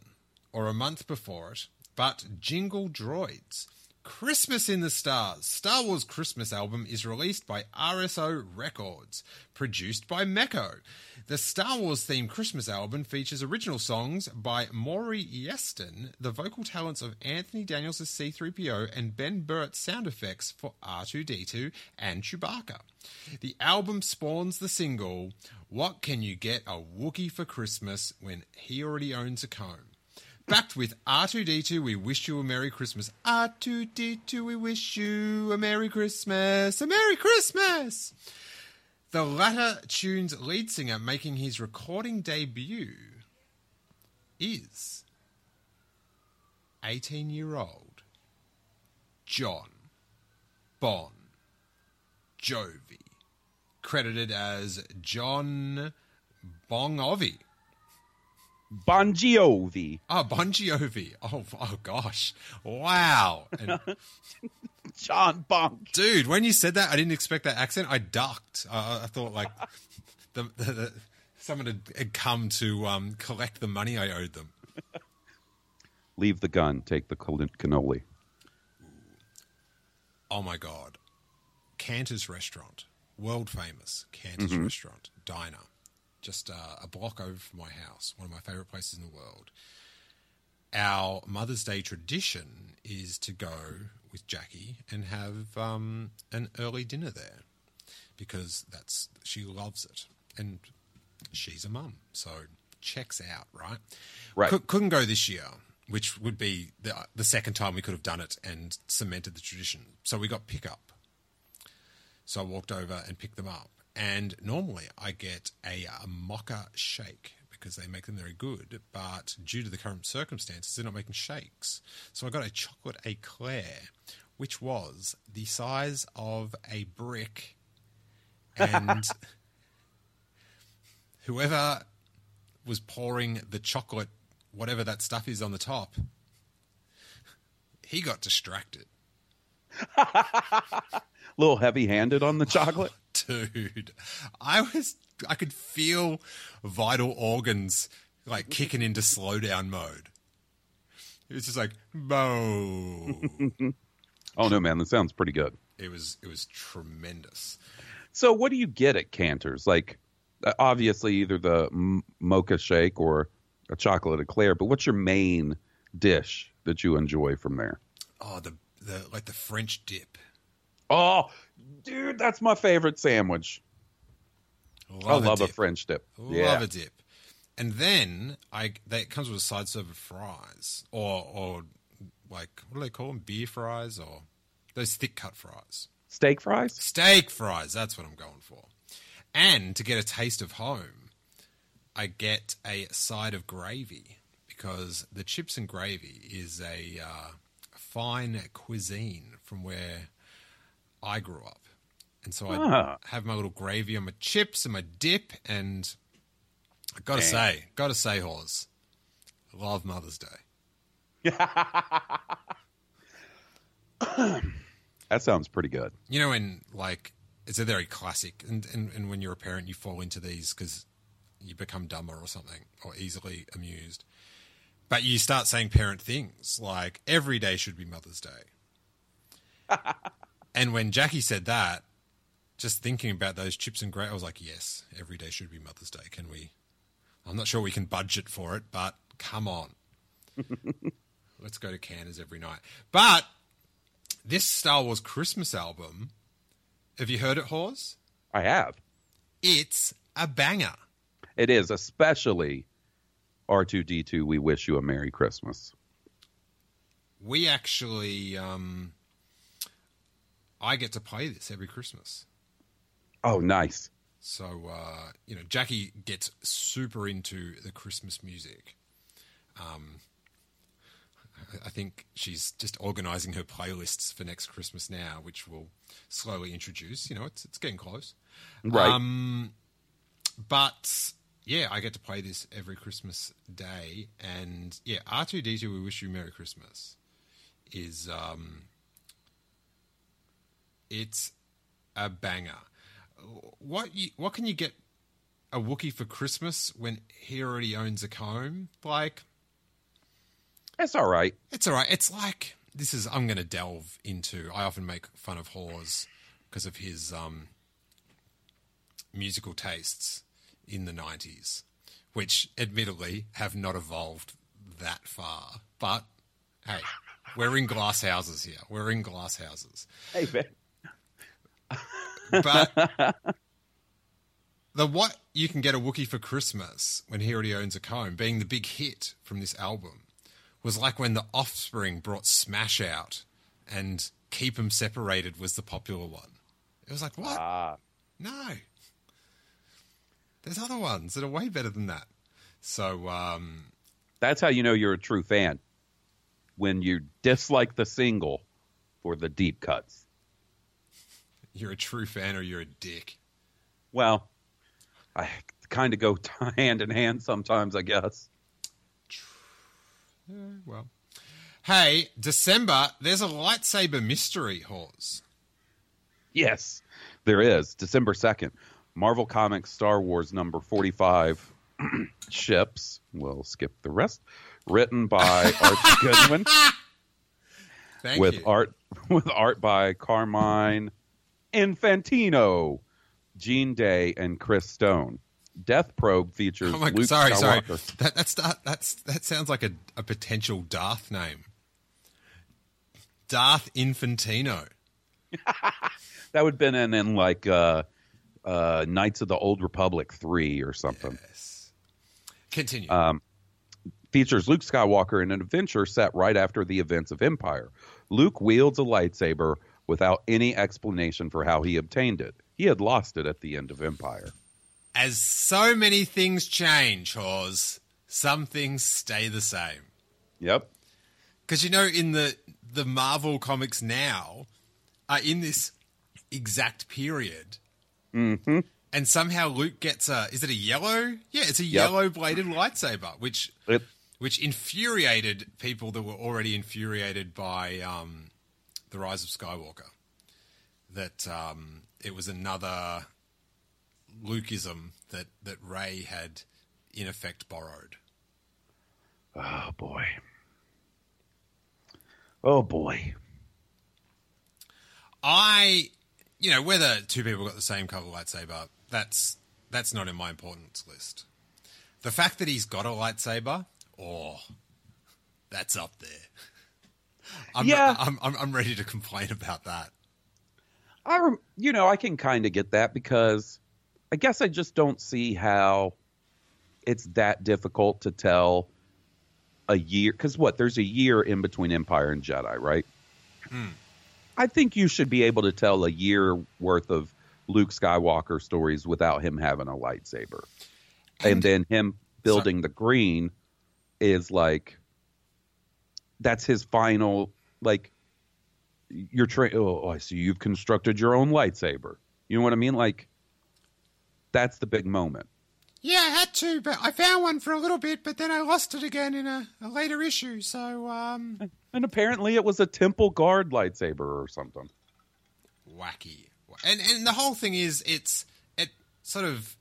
or a month before it, but Jingle Droids. Christmas in the Stars, Star Wars Christmas album is released by RSO Records, produced by Meco. The Star Wars themed Christmas album features original songs by Maury Yeston, the vocal talents of Anthony Daniels as C3PO, and Ben Burtt's sound effects for R2D2 and Chewbacca. The album spawns the single, What Can You Get a Wookiee for Christmas When He Already Owns a Comb? Backed with R2D2, we wish you a Merry Christmas. R2D2, we wish you a Merry Christmas. A Merry Christmas! The latter tune's lead singer making his recording debut is 18 year old John Bon Jovi, credited as John Bongiovi. Bon Jovi. Oh, Bon Jovi. Oh, oh gosh. Wow. And John Bonk. dude, when you said that, I didn't expect that accent. I ducked. I, I thought like the, the, the, someone had, had come to um, collect the money I owed them. Leave the gun. Take the can- cannoli. Oh my god. Canter's Restaurant, world famous Canter's Restaurant, diner. Just uh, a block over from my house, one of my favorite places in the world. Our Mother's Day tradition is to go with Jackie and have um, an early dinner there because that's she loves it and she's a mum, so checks out, right? Right. Cou- couldn't go this year, which would be the, the second time we could have done it and cemented the tradition. So we got pickup. So I walked over and picked them up. And normally I get a, a mocha shake because they make them very good. But due to the current circumstances, they're not making shakes. So I got a chocolate eclair, which was the size of a brick. And whoever was pouring the chocolate, whatever that stuff is on the top, he got distracted. A little heavy handed on the chocolate. Dude, I was, I could feel vital organs like kicking into slowdown mode. It was just like, bo. Oh no, man, that sounds pretty good. it was, it was tremendous. So, what do you get at Canter's? Like, uh, obviously, either the mocha shake or a chocolate eclair. But what's your main dish that you enjoy from there? Oh, the, the, like the French dip. Oh, dude, that's my favorite sandwich. I love a dip. French dip. Love yeah, a dip. And then I they, it comes with a side serve of fries or or like what do they call them? Beer fries or those thick cut fries. steak fries. Steak fries, that's what I'm going for. And to get a taste of home, I get a side of gravy because the chips and gravy is a uh, fine cuisine from where I grew up. And so I Ah. have my little gravy on my chips and my dip, and I gotta Dang. say, gotta say, Hawes, love Mother's Day. That sounds pretty good. You know, when like it's a very classic, and, and, and when you're a parent, you fall into these because you become dumber or something, or easily amused. But you start saying parent things like every day should be Mother's Day. and when Jackie said that, just thinking about those chips and gravy, I was like, yes, every day should be Mother's Day. Can we? I'm not sure we can budget for it, but come on. Let's go to Canners every night. But this Star Wars Christmas album, have you heard it, Hawes? I have. It's a banger. It is, especially R2D2. We wish you a Merry Christmas. We actually, um, I get to play this every Christmas. Oh, nice. So, uh, you know, Jackie gets super into the Christmas music. Um, I- think she's just organising her playlists for next Christmas now, which we'll slowly introduce. You know, it's it's getting close. Right. Um, but yeah, I get to play this every Christmas day, and yeah, R two D two. We wish you Merry Christmas. Is um, it's a banger. What you what can you get a Wookiee for Christmas when he already owns a comb? Like It's all right. it's all right. It's like this is. I'm going to delve into. I often make fun of Hawes because of his um, musical tastes in the '90s, which admittedly have not evolved that far. But hey, we're in glass houses here. We're in glass houses. Hey, man. But the what you can get a Wookiee for Christmas when he already owns a comb, being the big hit from this album, was like when the Offspring brought Smash out and Keep 'Em Separated was the popular one. It was like, what? Ah, No. There's other ones that are way better than that. So, um, that's how you know you're a true fan. When you dislike the single for the deep cuts. You're a true fan or you're a dick. Well, I kind of go hand in hand sometimes, I guess. Eh, well. Hey, December, there's a lightsaber mystery, Hawes. Yes, there is. December 2nd, Marvel Comics Star Wars number 45 ships. We'll skip the rest. Written by Art Goodwin Thank with you. art with art by Carmine Infantino, Gene Day, and Chris Stone. Death Probe features. Oh my Luke sorry, sorry. Skywalker. That that's that's that sounds like a, a potential Darth name. Darth Infantino. That would have been in, in like uh, uh, Knights of the Old Republic three or something. Yes. Continue. Um, features Luke Skywalker in an adventure set right after the events of Empire. Luke wields a lightsaber without any explanation for how he obtained it. He had lost it at the end of Empire. As so many things change, Hawes, some things stay the same. Yep. Because you know, in the the Marvel comics now are in this exact period, Mm-hmm. and somehow Luke gets a is it a yellow? Yeah, it's a Yep. yellow bladed lightsaber, which It, which infuriated people that were already infuriated by um, the Rise of Skywalker. That um, it was another Lukeism that that Rey had in effect borrowed. oh boy. Oh boy. I, you know, whether two people got the same color lightsaber, that's that's not in my importance list. The fact that he's got a lightsaber, oh, that's up there. I'm, Yeah. I'm, I'm, I'm ready to complain about that. I, you know, I can kind of get that because I guess I just don't see how it's that difficult to tell a year. Because what? There's a year in between Empire and Jedi, right? Hmm. I think you should be able to tell a year worth of Luke Skywalker stories without him having a lightsaber, and, then him building the green is like that's his final like you're tra- oh I see you've constructed your own lightsaber. You know what I mean? Like that's the big moment. Yeah, I had to, but I found one for a little bit, but then I lost it again in a, a later issue. So, um, And apparently it was a temple guard lightsaber or something. wacky. And and the whole thing is, it's it sort of,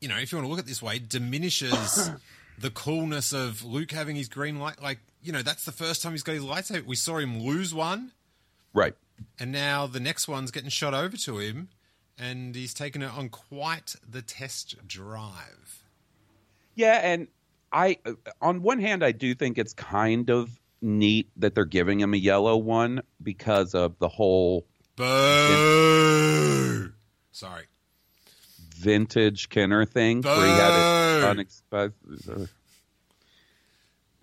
you know, if you want to look at it this way, diminishes the coolness of Luke having his green light. Like, you know, that's the first time he's got his lightsaber. We saw him lose one, Right. and now the next one's getting shot over to him, and he's taken it on quite the test drive. Yeah, and I on one hand I do think it's kind of neat that they're giving him a yellow one because of the whole Boo! Sorry. Vintage Kenner thing where he had it.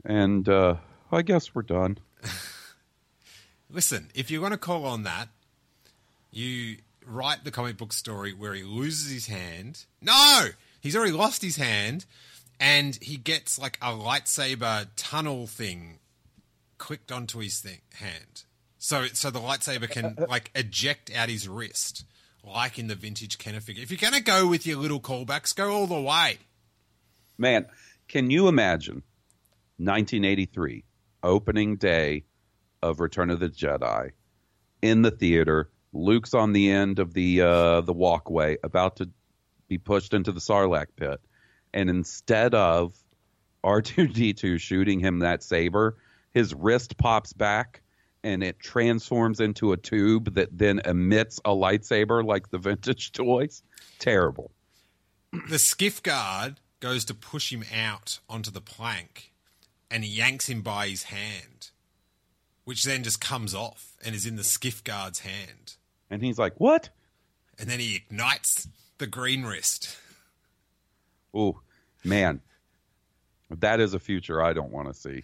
And uh, I guess we're done. Listen, if you're going to call on that, you write the comic book story where he loses his hand. No! He's already lost his hand, and he gets like a lightsaber tunnel thing clicked onto his thing, hand. So, so the lightsaber can uh, uh, uh, like eject out his wrist, like in the vintage Kenner figure. If you're going to go with your little callbacks, go all the way. Man, can you imagine 1983 opening day of Return of the Jedi in the theater? Luke's on the end of the uh, the walkway, about to be pushed into the Sarlacc pit, and instead of R2D2 shooting him that saber, his wrist pops back and it transforms into a tube that then emits a lightsaber like the vintage toys. Terrible. the skiff guard goes to push him out onto the plank and yanks him by his hand, which then just comes off and is in the skiff guard's hand. And he's like, "What?" And then he ignites the green wrist. Oh, man. That is a future I don't want to see.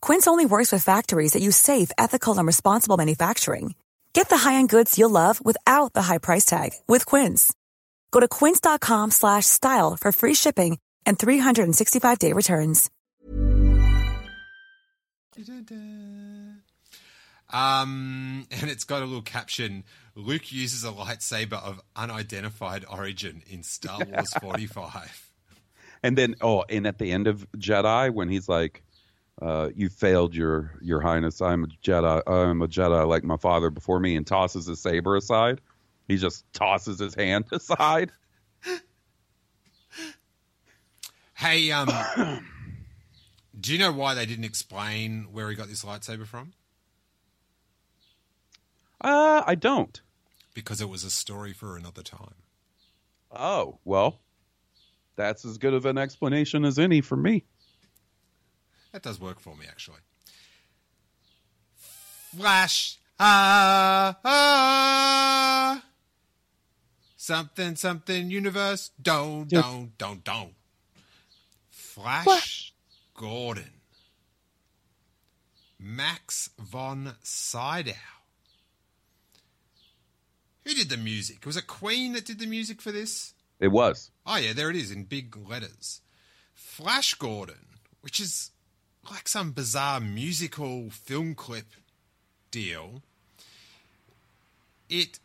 Quince only works with factories that use safe, ethical, and responsible manufacturing. Get the high-end goods you'll love without the high price tag with Quince. Go to quince.com slash style for free shipping and 365-day returns. Um, and it's got a little caption Luke uses a lightsaber of unidentified origin in Star Wars 45. And then, oh, and at the end of Jedi, when he's like, uh, "You failed, your your Highness. I'm a Jedi. I'm a Jedi like my father before me," and tosses his saber aside. He just tosses his hand aside. Hey, um, do you know why they didn't explain where he got this lightsaber from? Uh, I don't. Because it was a story for another time. Oh, well, that's as good of an explanation as any for me. That does work for me, actually. Flash. Ah, ah. Something, something, universe. Don't, don't, don't, don't. Flash, Flash. Gordon. Max von Sydow. Who did the music? Was it Queen that did the music for this? It was. Oh yeah, there it is in big letters. Flash Gordon, which is like some bizarre musical film clip deal. It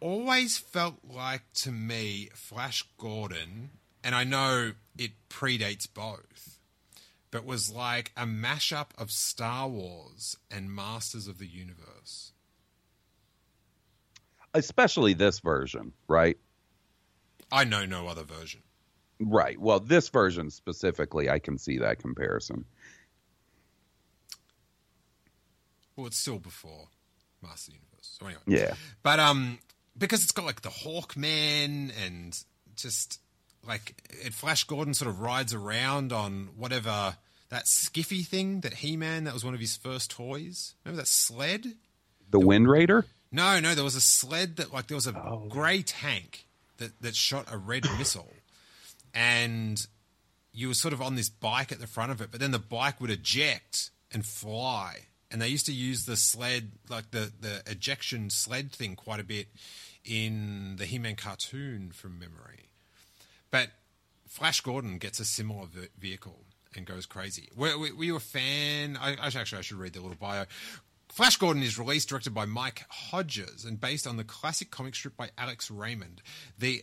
always felt like to me Flash Gordon, and I know it predates both, but was like a mashup of Star Wars and Masters of the Universe. Especially this version, right? I know no other version. Right. Well, this version specifically, I can see that comparison. Well, it's still before Master the Universe. So anyway, Yeah. but um, because it's got like the Hawkman and just like it, Flash Gordon sort of rides around on whatever that skiffy thing that He Man that was one of his first toys. Remember that sled? The Wind Raider? No, no, there was a sled that like there was a Oh. grey tank that that shot a red missile, and you were sort of on this bike at the front of it, but then the bike would eject and fly. And they used to use the sled, like the the ejection sled thing, quite a bit in the He-Man cartoon from memory. But Flash Gordon gets a similar vehicle and goes crazy. Were, were, you a fan? I, actually I should read the little bio. Flash Gordon is released, directed by Mike Hodges, and based on the classic comic strip by Alex Raymond. The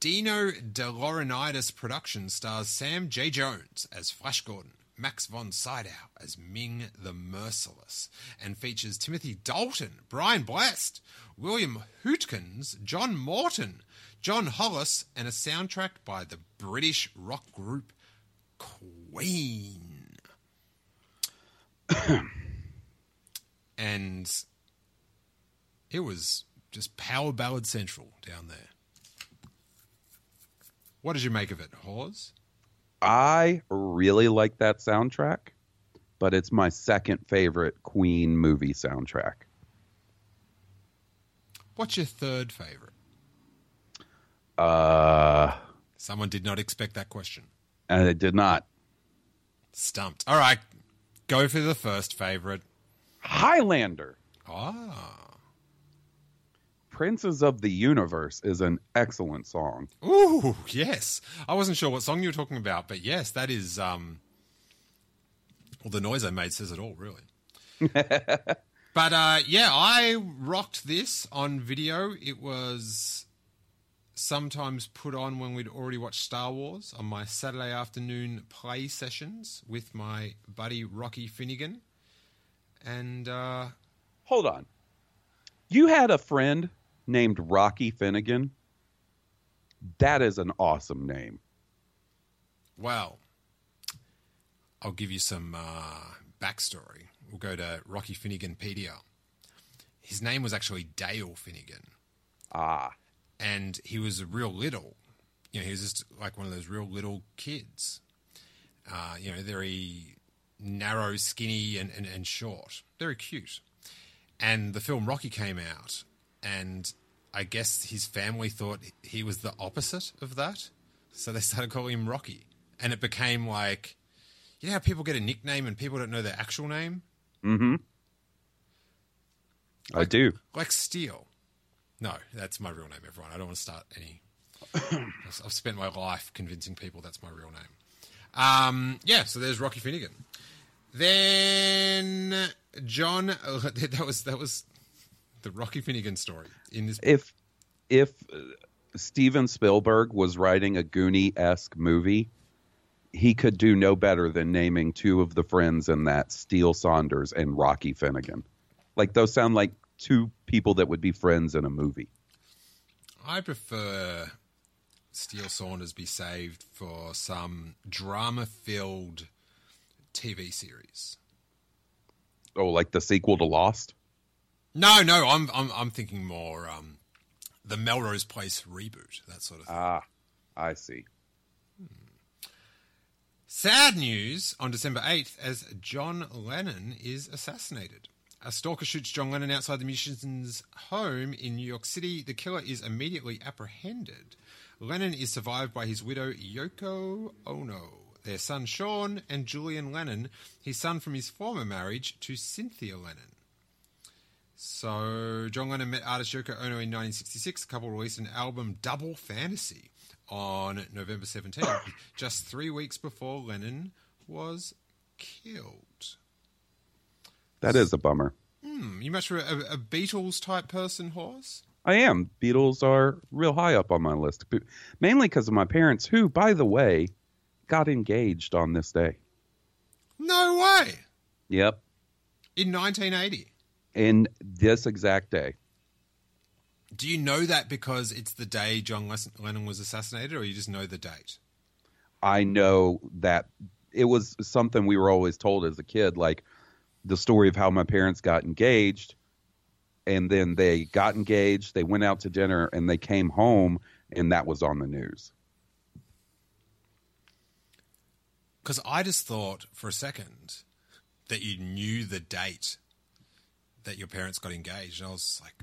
Dino De Laurentiis production stars Sam J. Jones as Flash Gordon, Max von Sydow as Ming the Merciless, and features Timothy Dalton, Brian Blessed, William Hootkins, John Morton, John Hollis, and a soundtrack by the British rock group Queen. and it was just power ballad central down there. What did you make of it, Hawes? I really like that soundtrack, but it's my second favorite Queen movie soundtrack. What's your third favorite? Uh, Someone did not expect that question. and it did not. Stumped. All right, go for the first favorite. Highlander, Ah. Princes of the Universe is an excellent song. Ooh, yes. I wasn't sure what song you were talking about, but yes, that is um well the noise I made says it all, really. but uh yeah, I rocked this on video. It was sometimes put on when we'd already watched Star Wars on my Saturday afternoon play sessions with my buddy Rocky Finnegan. And uh Hold on. You had a friend named Rocky Finnegan. That is an awesome name. Well, I'll give you some uh, backstory. We'll go to Rocky Finnegan Finneganpedia. His name was actually Dale Finnegan, Ah, and he was real little. You know, he was just like one of those real little kids. Uh, you know, very narrow, skinny, and, and, and short. Very cute. And the film Rocky came out, and I guess his family thought he was the opposite of that. So they started calling him Rocky. And it became like, you know how people get a nickname and people don't know their actual name? Mm-hmm. I do. Like Steele. No, that's my real name, everyone. I don't want to start any. I've I've spent my life convincing people that's my real name. Um, yeah, so there's Rocky Finnegan. Then John, that was that was the Rocky Finnegan story in this. If if uh, Steven Spielberg was writing a Goonie esque movie, he could do no better than naming two of the friends in that Steele Saunders and Rocky Finnegan. Like those sound like two people that would be friends in a movie. I prefer Steele Saunders be saved for some drama filled TV series. Oh, like the sequel to Lost? No, no, I'm I'm I'm thinking more um, the Melrose Place reboot, that sort of thing. Ah, I see. Sad news on December 8th as John Lennon is assassinated. A stalker shoots John Lennon outside the musician's home in New York City. The killer is immediately apprehended. Lennon is survived by his widow Yoko Ono, their son Sean, and Julian Lennon, his son from his former marriage to Cynthia Lennon. So, John Lennon met artist Yoko Ono in 1966. The couple released an album, Double Fantasy, on November 17th, just three weeks before Lennon was killed. That is a bummer. Hmm, you much of a, a Beatles type person, Hawes? I am. Beatles are real high up on my list, mainly because of my parents, who, by the way, got engaged on this day. No way! Yep. In 1980. In this exact day. Do you know that because it's the day John Lennon was assassinated, or you just know the date? I know that it was something we were always told as a kid, like the story of how my parents got engaged. And then they got engaged, they went out to dinner, and they came home, and that was on the news. Because I just thought for a second that you knew the date that your parents got engaged. And I was like,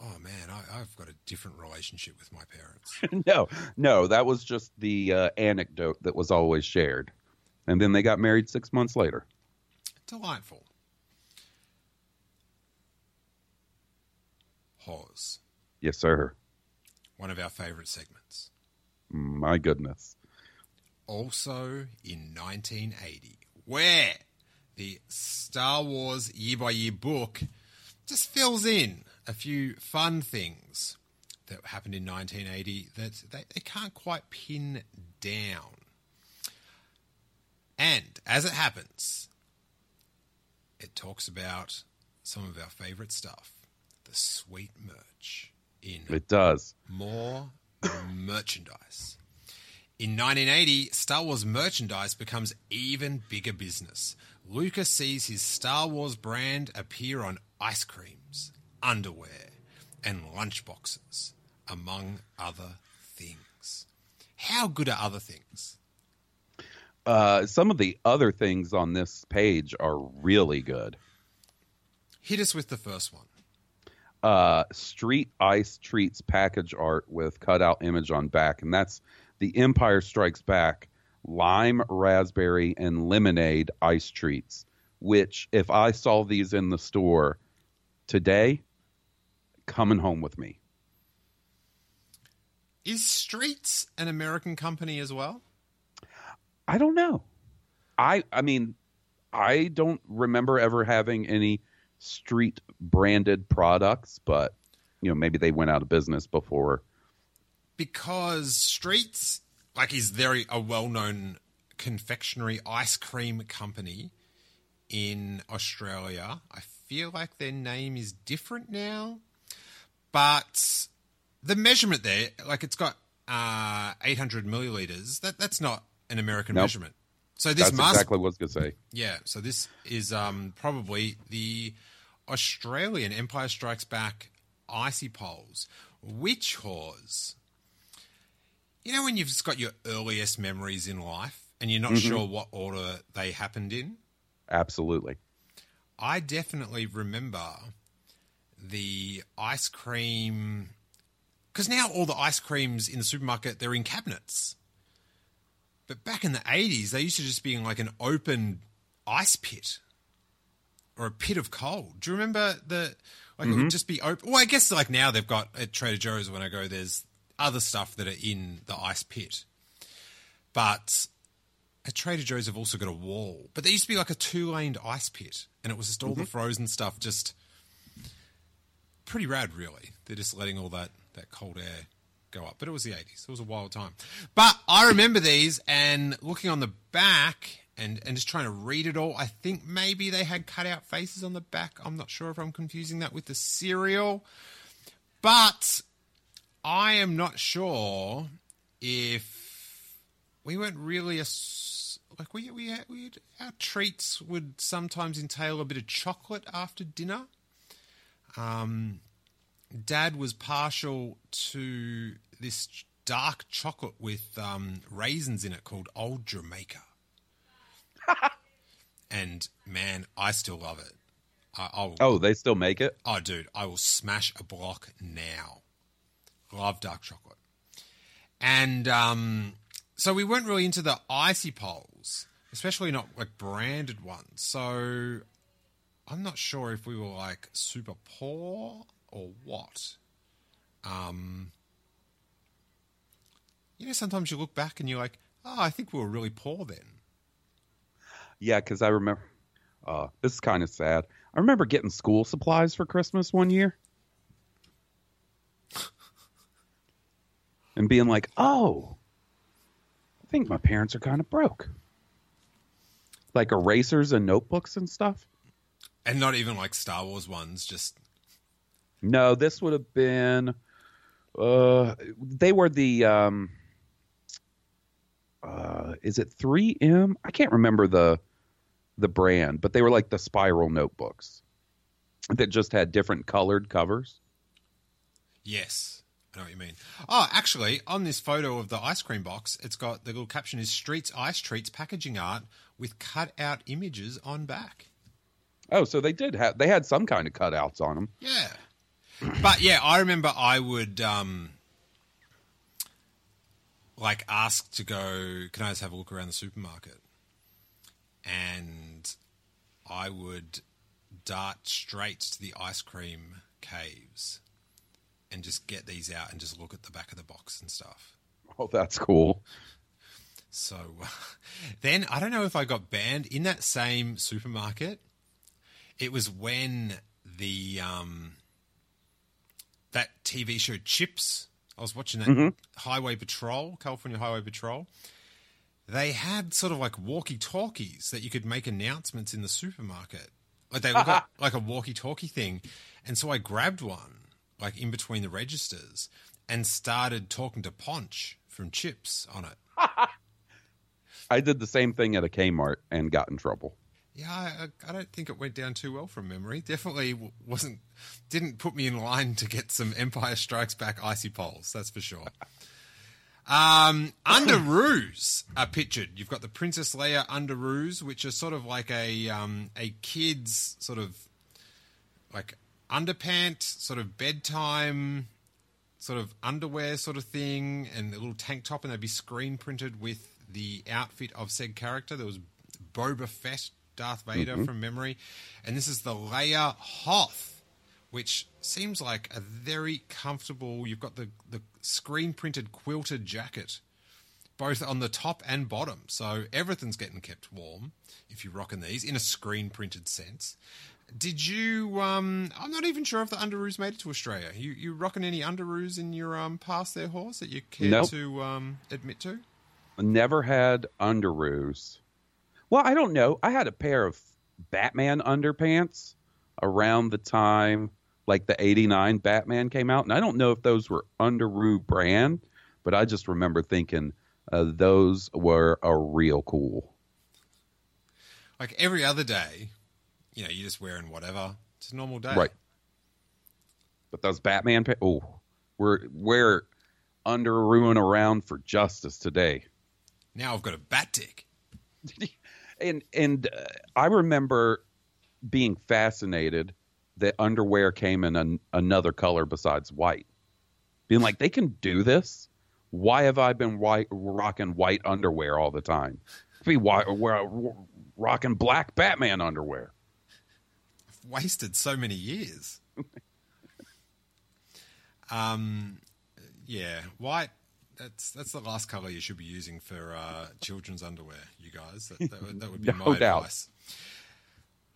oh man, I, I've got a different relationship with my parents. no, no, that was just the uh, anecdote that was always shared. And then they got married six months later. Delightful. Hawes, Yes, sir. one of our favourite segments. My goodness. Also in 1980, where the Star Wars year by year book just fills in a few fun things that happened in 1980 that they, they can't quite pin down. And as it happens, it talks about some of our favourite stuff the sweet merch in It does. more merchandise. In 1980, Star Wars merchandise becomes even bigger business. Lucas sees his Star Wars brand appear on ice creams, underwear, and lunchboxes, among other things. How good are other things? Uh, some of the other things on this page are really good. Hit us with the first one. uh, Street Ice Treats package art with cutout image on back, and that's the Empire Strikes Back lime, raspberry, and lemonade ice treats. Which, if I saw these in the store today, coming home with me. Is Streets an American company as well? I don't know. I I mean, I don't remember ever having any street branded products, but you know maybe they went out of business before. because Streets, like, is very a well-known confectionery ice cream company in Australia. I feel like their name is different now, but the measurement there, like, it's got uh, 800 milliliters. That that's not an American Nope. measurement. So this That's must exactly what I was gonna say. yeah, so this is um, probably the Australian Empire Strikes Back icy poles. Which Hawes? You know when you've just got your earliest memories in life and you're not mm-hmm. sure what order they happened in? Absolutely. I definitely remember the ice cream because now all the ice creams in the supermarket they're in cabinets. But back in the eighties, they used to just be in like an open ice pit or a pit of cold. Do you remember the like it would mm-hmm. just be open? Well, I guess like now they've got at Trader Joe's when I go, there's other stuff that are in the ice pit, but at Trader Joe's have also got a wall, but there used to be like a two-laned ice pit, and it was just all the mm-hmm. frozen stuff, just pretty rad, really. They're just letting all that that cold air go up. But it was the 80s. It was a wild time. But I remember these and looking on the back and, and just trying to read it all. I think maybe they had cutout faces on the back. I'm not sure if I'm confusing that with the cereal. But I am not sure if we weren't really a like we we had, we had, our treats would sometimes entail a bit of chocolate after dinner. Um, Dad was partial to this dark chocolate with um, raisins in it called Old Jamaica. and man, I still love it. I, I'll, Oh, they still make it? Oh, dude, I will smash a block now. Love dark chocolate. And um, so we weren't really into the icy poles, especially not like branded ones. So I'm not sure if we were like super poor or what. Um, you know, sometimes you look back and you're like, oh, I think we were really poor then. Yeah, because I remember. Uh, this is kind of sad. I remember getting school supplies for Christmas one year, and being like, "Oh, I think my parents are kind of broke." Like erasers and notebooks and stuff. And not even like Star Wars ones, just No, this would have been. Uh, they were the. Um, uh, is it 3M? I can't remember the the brand, but they were like the spiral notebooks that just had different colored covers. Yes, I know what you mean. Oh, actually, on this photo of the ice cream box, it's got the little caption is Streets Ice Treats packaging art with cut out images on back. Oh, so they did have they had some kind of cutouts on them. Yeah. But yeah, I remember I would um like ask to go, can I just have a look around the supermarket? And I would dart straight to the ice cream caves and just get these out and just look at the back of the box and stuff. Oh, that's cool. So then I don't know if I got banned in that same supermarket. It was when the um, that TV show Chips. I was watching that Highway Patrol, California Highway Patrol. They had sort of like walkie-talkies that you could make announcements in the supermarket. Like they look like, like a walkie-talkie thing, and so I grabbed one like in between the registers and started talking to Ponch from Chips on it. I did the same thing at a Kmart and got in trouble. Yeah, I, I don't think it went down too well from memory. Definitely wasn't didn't put me in line to get some Empire Strikes Back icy poles. That's for sure. Um, underoos are pictured. You've got the Princess Leia under underoos, which are sort of like a um, a kid's sort of like underpant, sort of bedtime, sort of underwear sort of thing, and a little tank top, and they'd be screen printed with the outfit of said character. There was Boba Fett, Darth Vader mm-hmm. from memory, and this is the Leia Hoth, which seems like a very comfortable. You've got the the screen printed quilted jacket, both on the top and bottom, so everything's getting kept warm if you're rocking these in a screen printed sense. Did you? Um, I'm not even sure if the underoos made it to Australia. You you rocking any underoos in your um past there, Hawes that you care Nope. to um admit to? Never had underoos. Well, I don't know. I had a pair of Batman underpants around the time like the 89 Batman came out. And I don't know if those were Underoo brand, but I just remember thinking uh, those were a real cool. Like every other day, you know, you're just wearing whatever. It's a normal day. Right. But those Batman, pa- oh, we're, we're underooing around for justice today. Now I've got a bat tick. and and uh, I remember being fascinated that underwear came in an, another color besides white. Being like, they can do this. Why have I been white rocking white underwear all the time? Be white, wear, rocking black Batman underwear. Wasted so many years. um, yeah, white. That's that's the last color you should be using for uh, children's underwear, you guys. That, that, would, that would be No my doubt. advice.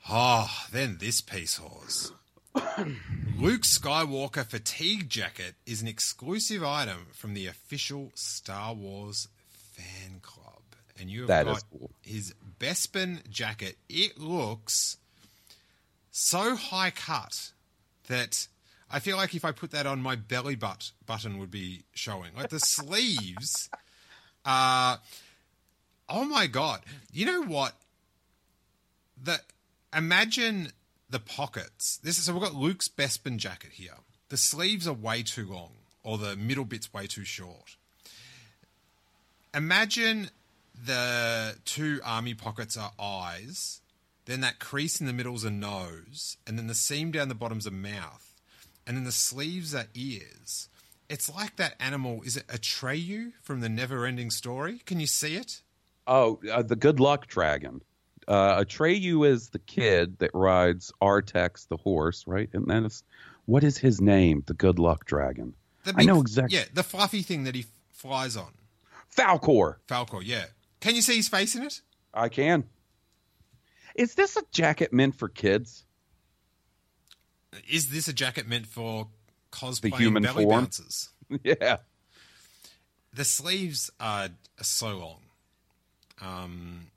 Oh, then this piece Hawes. Luke Skywalker fatigue jacket is an exclusive item from the official Star Wars fan club, and you have That got cool. his Bespin jacket. It looks so high cut that I feel like if I put that on, my belly butt button would be showing. Like the sleeves are. Oh my god! You know what? The imagine the pockets. This is so we've got Luke's Bespin jacket here. The sleeves are way too long, or the middle bit's way too short. Imagine the two army pockets are eyes, then that crease in the middle's a nose, and then the seam down the bottom's a mouth, and then the sleeves are ears. It's like that animal. Is it Atreyu from the Never-Ending Story? Can you see it? Oh, uh, the Good Luck Dragon. Uh, Atreyu is the kid that rides Artax the horse, right? And then it's what is his name? The Good Luck Dragon. The I know exactly. Yeah, the fluffy thing that he f- flies on. Falkor. Falkor, yeah. Can you see his face in it? I can. Is this a jacket meant for kids? Is this a jacket meant for cosplaying human belly form? bouncers? yeah. The sleeves are, are so long. Um,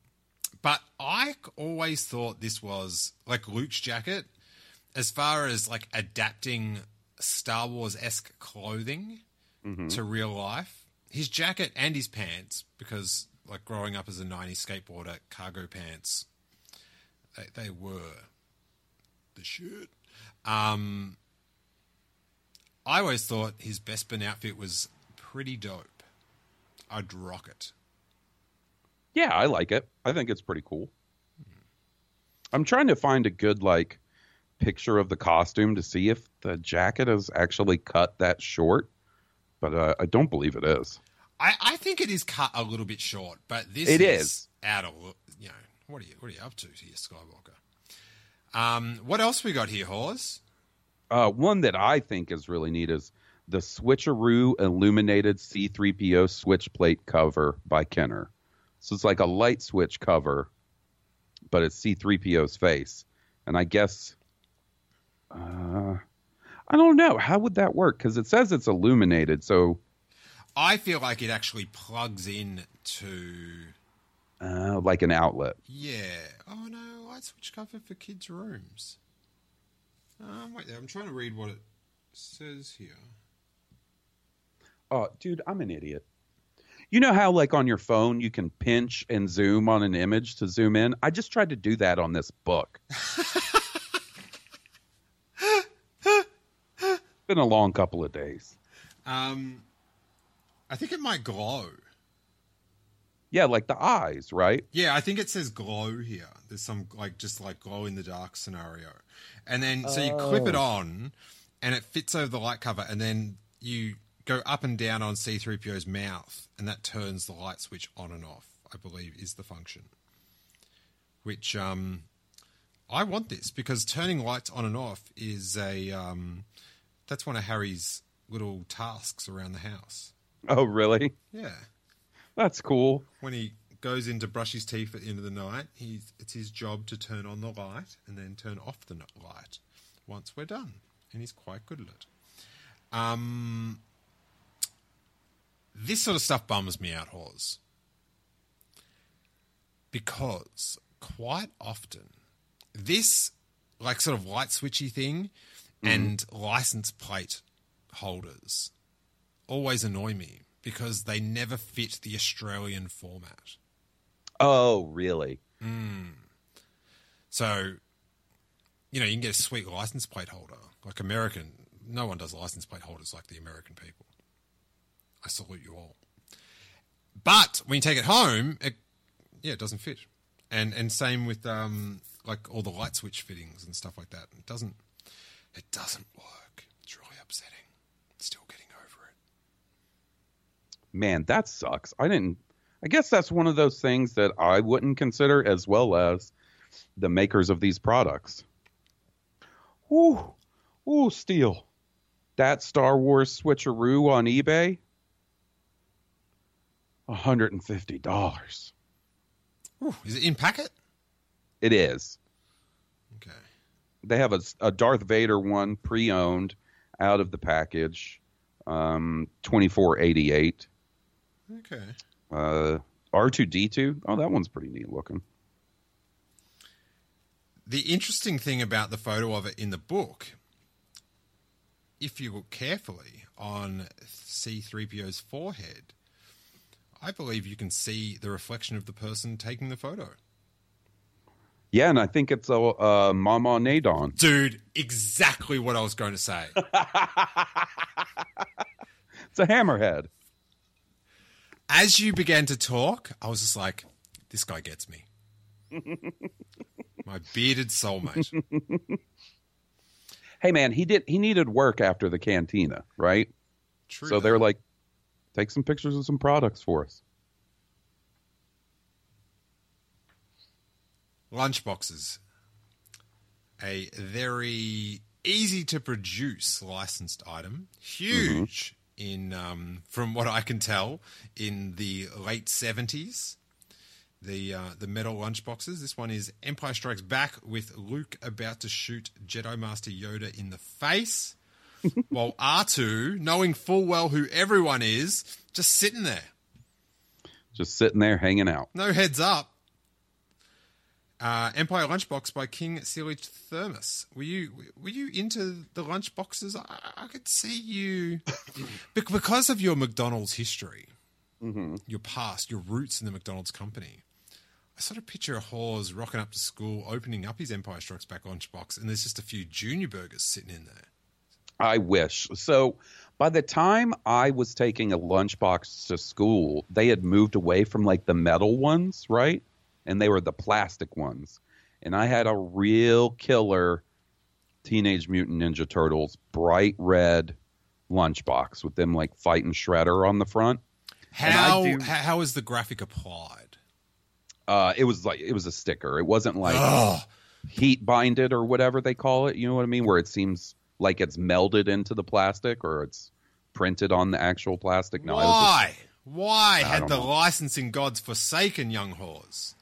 but I always thought this was like Luke's jacket, as far as like adapting Star Wars esque clothing to real life. His jacket and his pants, because like growing up as a 90s skateboarder, cargo pants, they, they were the shit. Um, I always thought his Bespin outfit was pretty dope. I'd rock it. Yeah, I like it. I think it's pretty cool. I'm trying to find a good like picture of the costume to see if the jacket is actually cut that short, but uh, I don't believe it is. I, I think it is cut a little bit short, but this It is, is. out of what are you what are you up to here, Skywalker? Um, what else we got here, Hawes? Uh, one that I think is really neat is the Switcheroo Illuminated C3PO switch plate cover by Kenner. So it's like a light switch cover, but it's C3PO's face. And I guess, uh, I don't know. How would that work? Because it says it's illuminated. So, I feel like it actually plugs in to uh, like an outlet. yeah. Oh no, light switch cover for kids' rooms. Um, wait there, I'm trying to read what it says here. Oh, dude, I'm an idiot. You know how, like, on your phone, you can pinch and zoom on an image to zoom in? I just tried to do that on this book. it's Been a long couple of days. Um, I think it might glow. Yeah, like the eyes, right? Yeah, I think it says glow here. There's some like just like glow in the dark scenario. And then so you clip it on and it fits over the light cover and then you go up and down on C3PO's mouth and that turns the light switch on and off, I believe is the function. Which um I want this because turning lights on and off is a um that's one of Harry's little tasks around the house. Oh, really? Yeah That's cool. when he goes in to brush his teeth at the end of the night, he's it's his job to turn on the light and then turn off the light once we're done, and he's quite good at it. Um, this sort of stuff bums me out, Hawes, because quite often this like sort of light switchy thing and license plate holders always annoy me because they never fit the Australian format. Oh, really? So, you know, you can get a sweet license plate holder. Like American, no one does license plate holders like the American people. I salute you all. But when you take it home, it, yeah, it doesn't fit. And and same with um, like all the light switch fittings and stuff like that. It doesn't it doesn't work. It's really upsetting. Still getting over it. Man, that sucks. I didn't. I guess that's one of those things that I wouldn't consider, as well as the makers of these products. Ooh, ooh, Steele. That Star Wars switcheroo on eBay. $150. Ooh, is it in packet? It is. Okay. they have a, a Darth Vader one pre-owned out of the package, um, twenty four eighty eight. Okay. Uh, R two D two. Oh, that one's pretty neat looking. The interesting thing about the photo of it in the book, if you look carefully on C3PO's forehead, I believe you can see the reflection of the person taking the photo. Yeah, and I think it's a uh, Momaw Nadon. Dude, exactly what I was going to say. It's a hammerhead. As you began to talk, I was just like, this guy gets me. My bearded soulmate. Hey man, he did he needed work after the cantina, right? True. so they're like, take some pictures of some products for us. lunchboxes. A very easy to produce licensed item, mm-hmm. huge in um, from what I can tell in the late seventies. The uh, the metal lunchboxes. This one is Empire Strikes Back with Luke about to shoot Jedi Master Yoda in the face, while R two, knowing full well who everyone is, just sitting there. Just sitting there hanging out. No heads up. Uh, Empire Lunchbox by King Seeley Thermos. Were you were you into the lunchboxes? I, I could see you because of your McDonald's history, your past, your roots in the McDonald's company. I sort of picture a Hawes rocking up to school, opening up his Empire Strikes Back lunchbox, and there's just a few junior burgers sitting in there. I wish. So by the time I was taking a lunchbox to school, they had moved away from like the metal ones, right? And they were the plastic ones. And I had a real killer Teenage Mutant Ninja Turtles bright red lunchbox with them like fighting Shredder on the front. How do- how, is the graphic applied? Uh, it was like it was a sticker. It wasn't like Oh, heat binded or whatever they call it. You know what I mean? Where it seems like it's melded into the plastic or it's printed on the actual plastic. No, it was why? Why I had the know. licensing gods forsaken young Hawes?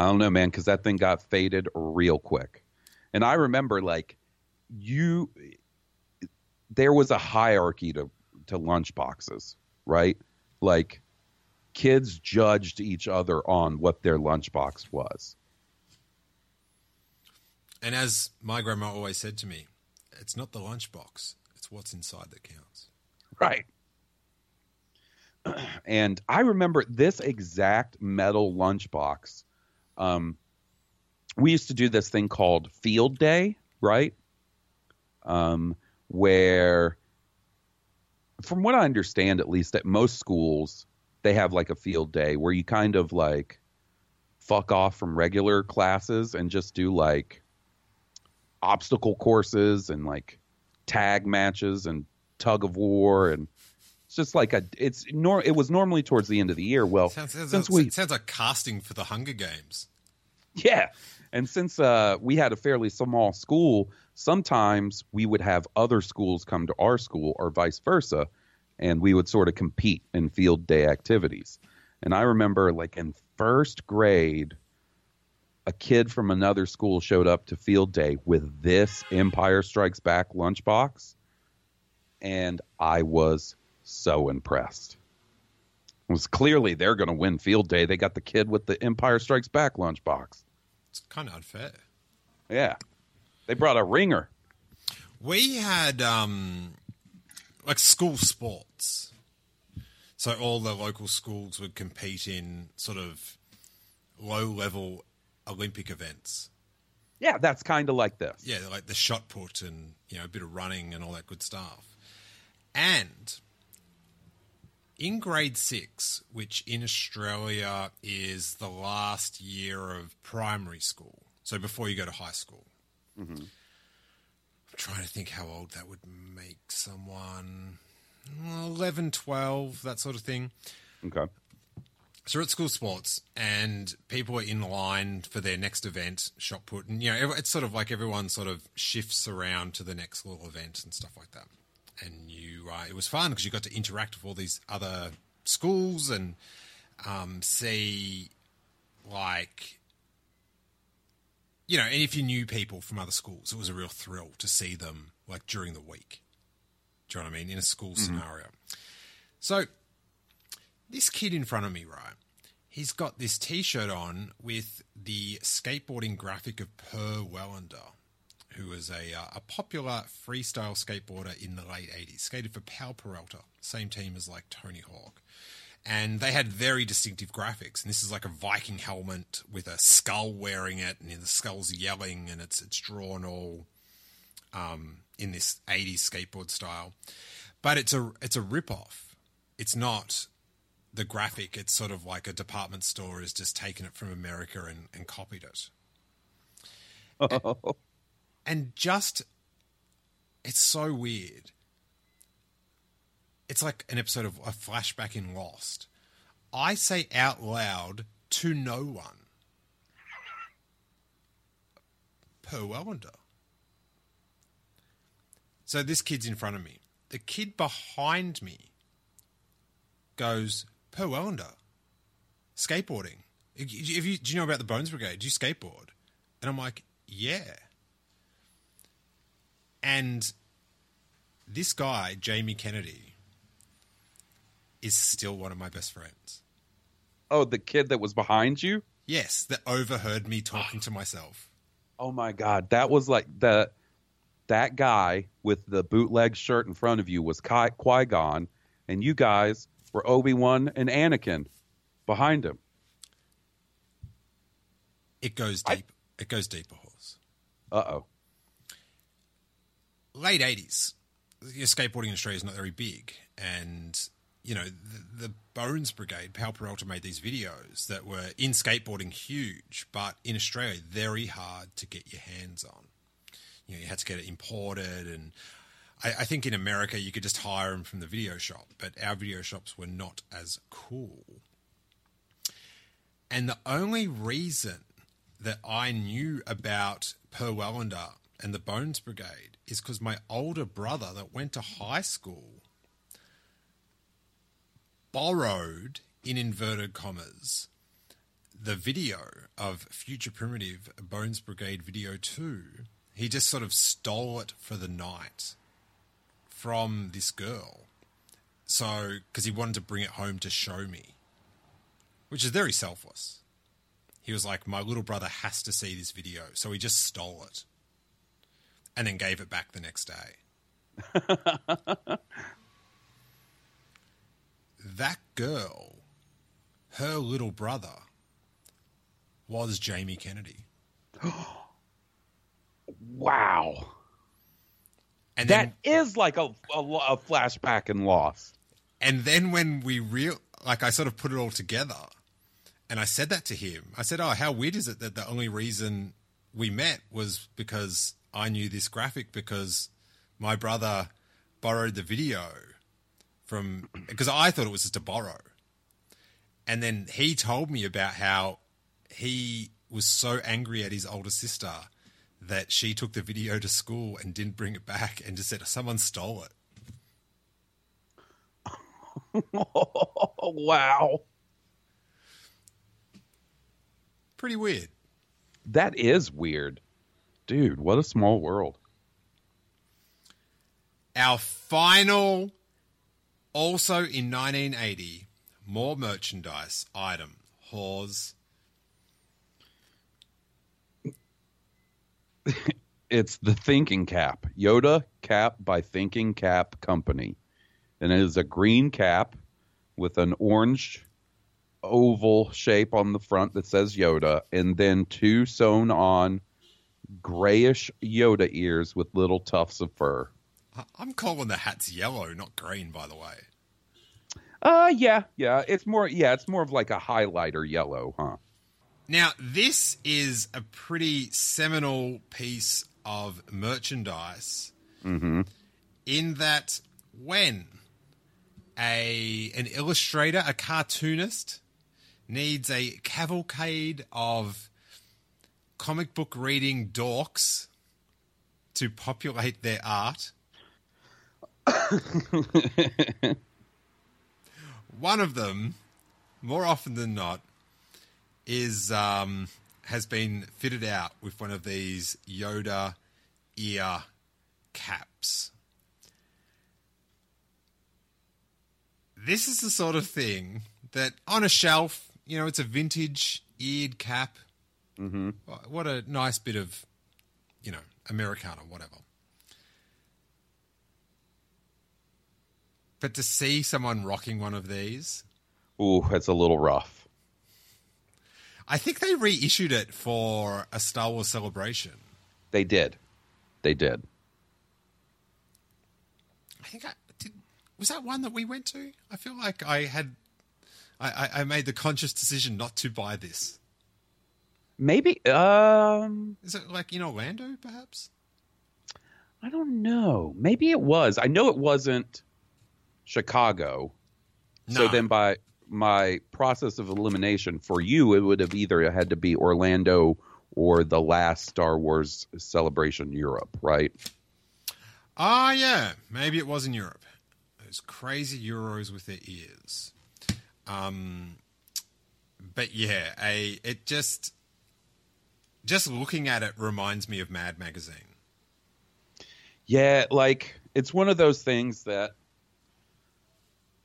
I don't know, man, because that thing got faded real quick. And I remember, like, you, there was a hierarchy to to lunch boxes, right? Like, kids judged each other on what their lunchbox was. And as my grandma always said to me, it's not the lunchbox, it's what's inside that counts. Right. And I remember this exact metal lunchbox. Um, we used to do this thing called Field Day, right? Um, where, from what I understand, at least at most schools, they have like a field day where you kind of like fuck off from regular classes and just do like obstacle courses and like tag matches and tug of war and it's just like a it's nor it was normally towards the end of the year. Well Sounds, sounds, since we sounds like casting for the Hunger Games. yeah. And since uh we had a fairly small school sometimes we would have other schools come to our school or vice versa and we would sort of compete in field day activities. And i remember like in first grade a kid from another school showed up to field day with this empire strikes back lunchbox and i was so impressed it was clearly they're going to win field day they got the kid with the empire strikes back lunchbox It's kind of unfair. yeah. They brought a ringer. We had um, like school sports. So all the local schools would compete in sort of low level Olympic events. Yeah, that's kind of like this. Yeah, like the shot put and you know a bit of running and all that good stuff. And in grade six, which in Australia is the last year of primary school, so before you go to high school. Mm-hmm. I'm trying to think how old that would make someone. well, 11, 12, that sort of thing. Okay. So we're at school sports, and people are in line for their next event, shot put, and you know it's sort of like everyone sort of shifts around to the next little event and stuff like that. And you, uh, it was fun because you got to interact with all these other schools and um, see, like, you know, and if you knew people from other schools, it was a real thrill to see them like during the week. Do you know what I mean? In a school scenario. So this kid in front of me, right? He's got this T-shirt on with the skateboarding graphic of Per Welinder, who was a uh, a popular freestyle skateboarder in the late '80s. Skated for Powell Peralta, same team as like Tony Hawk, and they had very distinctive graphics. And this is like a Viking helmet with a skull wearing it, and the skull's yelling, and it's it's drawn all um, in this '80s skateboard style. But it's a it's a rip off. It's not the graphic, it's sort of like a department store has just taken it from America and, and copied it. And, and just, it's so weird. It's like an episode of a flashback in Lost. I say out loud to no one. Per Welinder. So this kid's in front of me. The kid behind me goes, Per Welinder, skateboarding. If you, do you know about the Bones Brigade? Do you skateboard? And I'm like, yeah. And this guy, Jamie Kennedy, is still one of my best friends. Oh, the kid that was behind you? Yes, that overheard me talking to myself. Oh my god, that was like the that guy with the bootleg shirt in front of you was Qui Gon, and you guys were Obi Wan and Anakin behind him. It goes deep. I, it goes deeper, horse. Uh oh. Late eighties, skateboarding in Australia is not very big, and you know the, the Bones Brigade, Powell Peralta made these videos that were in skateboarding huge, but in Australia very hard to get your hands on. You know, you had to get it imported and I, I, think in America you could just hire them from the video shop, but our video shops were not as cool. And the only reason that I knew about Per Welinder and the Bones Brigade is because my older brother that went to high school borrowed, in inverted commas, the video of Future Primitive Bones Brigade Video 2. He just sort of stole it for the night from this girl. So, because he wanted to bring it home to show me, which is very selfless. He was like, My little brother has to see this video. So he just stole it and then gave it back the next day. that girl, her little brother, was Jamie Kennedy. wow. And that then, is like a, a, a flashback and loss. And then when we real like I sort of put it all together, and I said that to him. I said, "Oh, how weird is it that the only reason we met was because I knew this graphic because my brother borrowed the video from because I thought it was just a borrow." And then he told me about how he was so angry at his older sister that she took the video to school and didn't bring it back and just said someone stole it. wow. Pretty weird. That is weird. Dude, what a small world. Our final, also in 1980, more merchandise item. Hawes it's the Thinking Cap, Yoda cap by Thinking Cap Company, and it is a green cap with an orange oval shape on the front that says Yoda, and then two sewn on grayish Yoda ears with little tufts of fur. I'm calling the hats yellow, not green, by the way. Uh, yeah, yeah. It's more, yeah, it's more of like a highlighter yellow, huh? Now, this is a pretty seminal piece of merchandise mm-hmm. in that when a an illustrator, a cartoonist, needs a cavalcade of comic book reading dorks to populate their art. One of them, more often than not, is um, has been fitted out with one of these Yoda ear caps. This is the sort of thing that on a shelf, you know, it's a vintage eared cap. Mm-hmm. What a nice bit of, you know, Americana, whatever. But to see someone rocking one of these, Ooh, it's a little rough. I think they reissued it for a Star Wars celebration. They did. They did. I think I did. Was that one that we went to? I feel like I had. I, I, I made the conscious decision not to buy this. Maybe um Is it like in Orlando, perhaps? I don't know. Maybe it was. I know it wasn't Chicago. So then by my process of elimination for you it would have either had to be Orlando or the last Star Wars celebration Europe, right? Ah, yeah. Maybe it was in Europe. Those crazy Euros with their ears. Um, but yeah, a it just just looking at it reminds me of Mad Magazine. Yeah, like it's one of those things that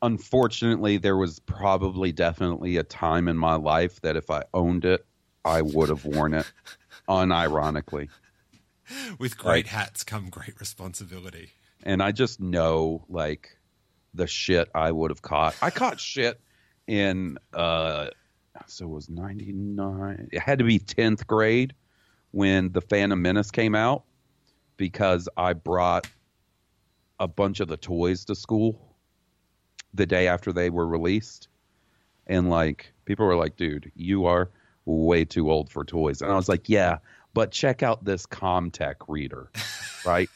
unfortunately there was probably definitely a time in my life that if I owned it, I would have worn it unironically. With great Right. hats come great responsibility. And I just know like the shit I would have caught. I caught shit in uh so it was 99. It had to be 10th grade when The Phantom Menace came out because I brought a bunch of the toys to school the day after they were released. And like people were like, dude, you are way too old for toys. And I was like, yeah, but check out this CommTech reader, right?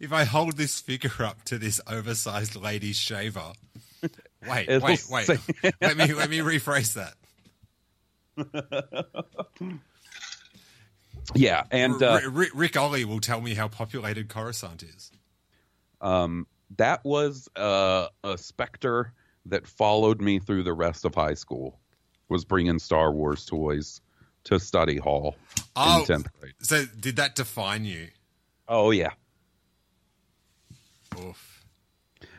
If I hold this figure up to this oversized lady's shaver, wait, It'll wait, wait. say- let me let me rephrase that. yeah. And uh, R- Rick, Ric Olié will tell me how populated Coruscant is. um, that was uh, a specter that followed me through the rest of high school. Was bringing Star Wars toys to study hall Oh. in tenth grade. So did that define you? Oh yeah, Oof.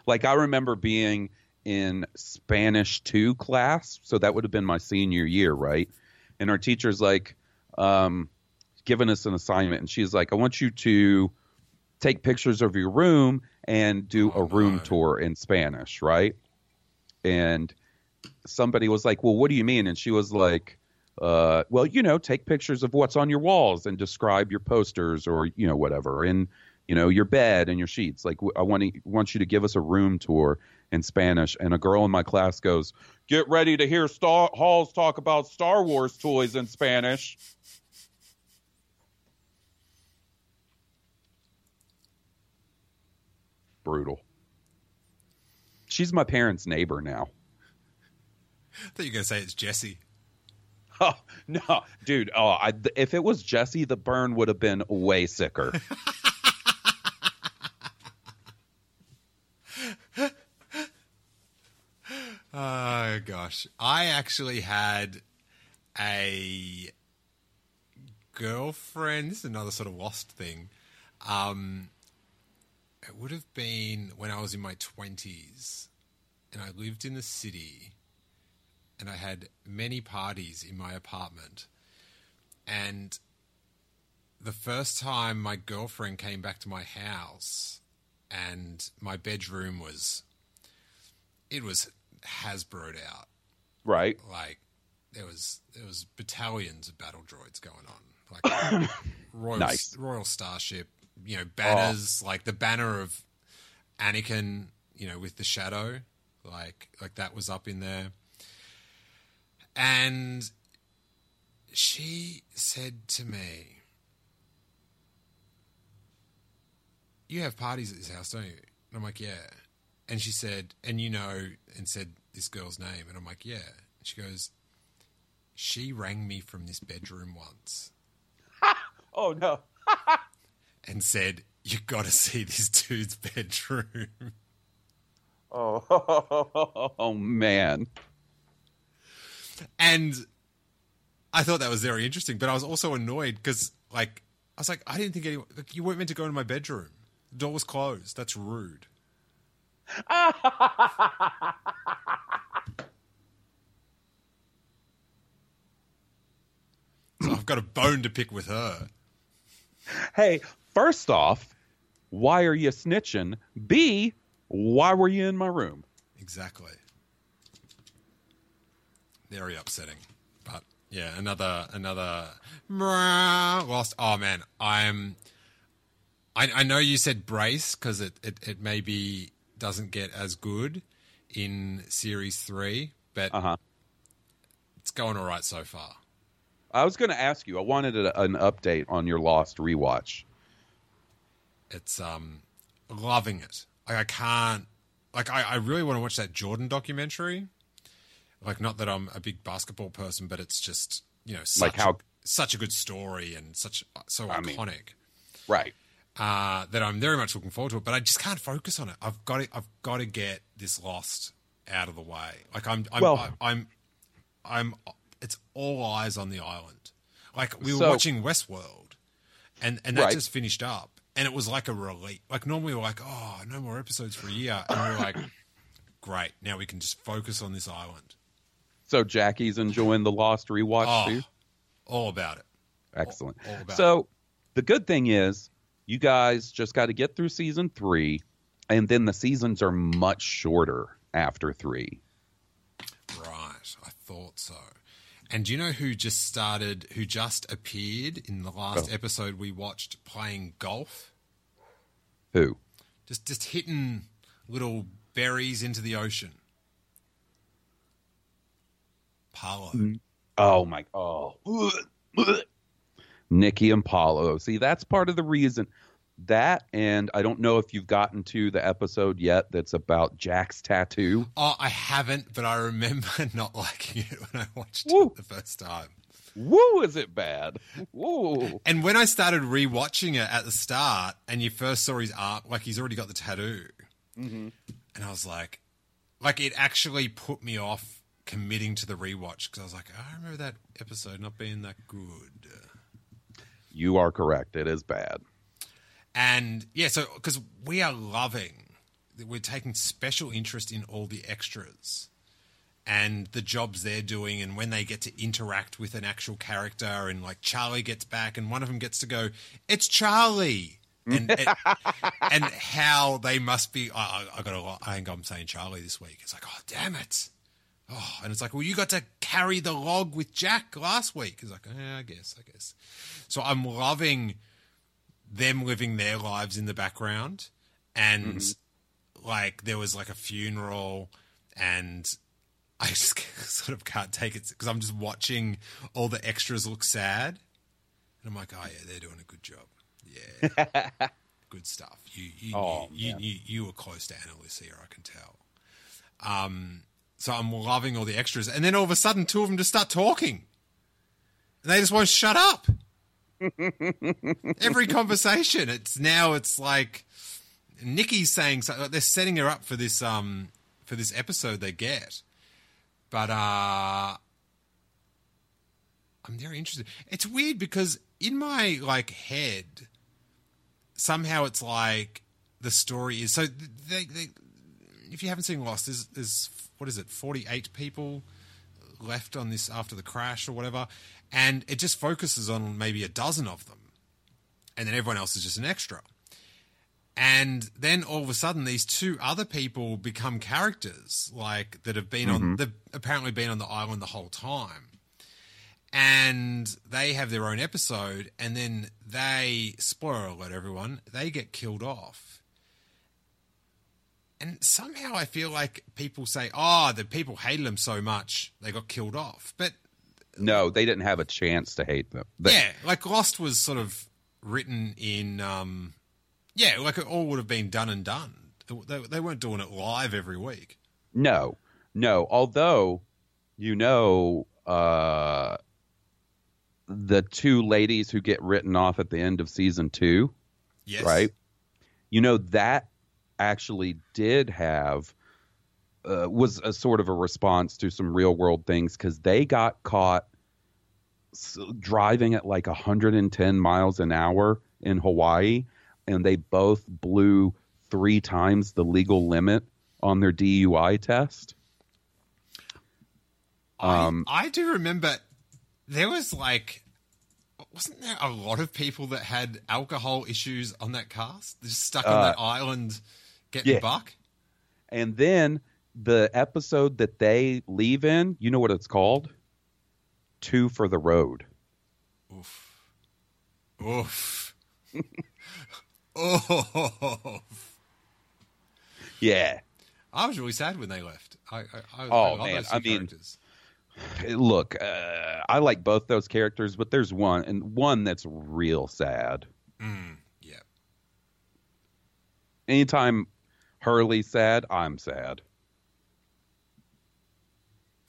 like I remember being in Spanish two class, so that would have been my senior year, right? And our teacher's like, um, giving us an assignment, and she's like, "I want you to take pictures of your room and do Oh, a room no. tour in Spanish, right?" And somebody was like, "Well, what do you mean?" And she was like, uh, "Well, you know, take pictures of what's on your walls and describe your posters or you know whatever, and you know your bed and your sheets. Like, I want to want you to give us a room tour in Spanish." And a girl in my class goes, "Get ready to hear Star Halls talk about Star Wars toys in Spanish." Brutal. She's my parents' neighbor now. I thought you were going to say it's Jesse. Oh, no, dude. Oh, I, if it was Jesse, the burn would have been way sicker. Oh gosh, I actually had a girlfriend. This is another sort of lost thing. Um, it would have been when I was in my twenties, and I lived in the city, and I had many parties in my apartment, and the first time my girlfriend came back to my house, and my bedroom was it was Hasbro'd out. right? Like there was there was battalions of battle droids going on. Like Royal Nice. Royal Starship, you know, banners oh. like the banner of Anakin, you know, with the shadow, like like that was up in there. And she said to me, You have parties at this house, don't you? And I'm like, Yeah. And she said, and you know, and said this girl's name. And I'm like, yeah. And she goes, she rang me from this bedroom once Oh no. and said, you got to see this dude's bedroom. Oh, oh man. And I thought that was very interesting, but I was also annoyed because, like, I was like, I didn't think anyone. Like, you weren't meant to go into my bedroom. The door was closed. That's rude. So I've got a bone to pick with her. Hey, first off, why are you snitching? B, why were you in my room? Exactly. Very upsetting. But yeah, another another lost. Oh man, I'm. I, I know you said brace because it, it, it maybe doesn't get as good in series three, but Uh-huh. it's going all right so far. I was going to ask you. I wanted a, an update on your Lost rewatch. It's um loving it. Like I can't like I, I really want to watch that Jordan documentary. Like not that I'm a big basketball person, but it's just you know such Like how- a, such a good story and such so I mean- iconic Right. Uh, that I'm very much looking forward to it. But I just can't focus on it. I've got to I've got to get this Lost out of the way. Like I'm I'm Well- I, I'm I'm it's all eyes on the island. Like we were So- watching Westworld, and and that Right. just finished up, and it was like a relief. Like normally we're like, oh, no more episodes for a year, and we're like, great, now we can just focus on this island. So Jackie's enjoying the Lost rewatch Oh, too. all about it. Excellent. all about so the good thing is you guys just got to get through season three, and then the seasons are much shorter after three. Right, I thought so. And do you know who just started, who just appeared in the last Oh. episode we watched playing golf? Who? Just just hitting little berries into the ocean. Paulo. Mm. Oh my! Oh, Nikki and Paulo. See, that's part of the reason. That and I don't know if you've gotten to the episode yet. That's about Jack's tattoo. Oh, I haven't, but I remember not liking it when I watched Woo. it the first time. Woo! Is it bad? Woo! And when I started rewatching it at the start, and you first saw his art, like he's already got the tattoo, Mm-hmm. and I was like, like it actually put me off committing to the rewatch because I was like, I remember that episode not being that good. You are correct. It is bad. And yeah, so because we are loving, we're taking special interest in all the extras and the jobs they're doing, and when they get to interact with an actual character, and like Charlie gets back, and one of them gets to go, "It's Charlie," and and, and how they must be. I, I, I got a lot. I think I'm saying Charlie this week. It's like, oh damn it. Oh, and it's like, well, you got to carry the log with Jack last week. It's like, I guess, I guess. So I'm loving them living their lives in the background and like there was like a funeral and I just sort of can't take it because I'm just watching all the extras look sad and I'm like, oh yeah, they're doing a good job. Yeah, good stuff. You you Oh, you, you, you you were close to Annalise here, I can tell. Um, so I'm loving all the extras, and then all of a sudden, two of them just start talking, and they just won't shut up. Every conversation, it's now it's like Nikki's saying so. They're setting her up for this um for this episode they get, but uh I'm very interested. It's weird because in my like head, somehow it's like the story is so they, they if you haven't seen Lost, there's, there's what is it, 48 people left on this after the crash or whatever, and it just focuses on maybe a dozen of them, and then everyone else is just an extra. And then all of a sudden, these two other people become characters, like that have been on, mm-hmm. they've apparently been on the island the whole time. And they have their own episode, and then they, spoiler alert, everyone, they get killed off. And somehow I feel like people say, oh, the people hated them so much they got killed off. But No, they didn't have a chance to hate them. They- yeah, like Lost was sort of written in, um, yeah, like it all would have been done and done. They, they weren't doing it live every week. No, no. Although, you know, uh, the two ladies who get written off at the end of season two, Yes. right? You know, that actually did have, uh, was a sort of a response to some real world things because they got caught driving at like 110 miles an hour in Hawaii, and they both blew three times the legal limit on their DUI test. Um, I, I do remember there was like, wasn't there a lot of people that had alcohol issues on that cast? They're just stuck on Uh, that island getting yeah. buck? And then the episode that they leave in, you know what it's called? Two for the road. Oof. Oof. oh. Yeah. I was really sad when they left. I, I, I, Oh, I love man, I mean- Look, uh, I like both those characters, but there's one and one that's real sad. Mm, yeah. Anytime Hurley's sad, I'm sad.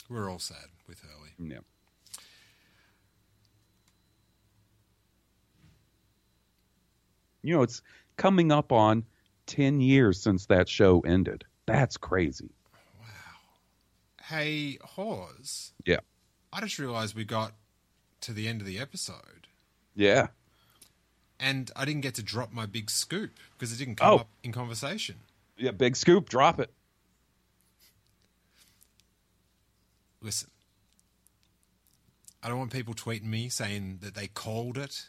We're all sad with Hurley. Yeah. You know, it's coming up on 10 years since that show ended. That's crazy. Wow. Hey, Hawes. Yeah. I just realized we got to the end of the episode Yeah. and I didn't get to drop my big scoop because it didn't come Oh. up in conversation. Yeah, big scoop, drop it. Listen, I don't want people tweeting me saying that they called it,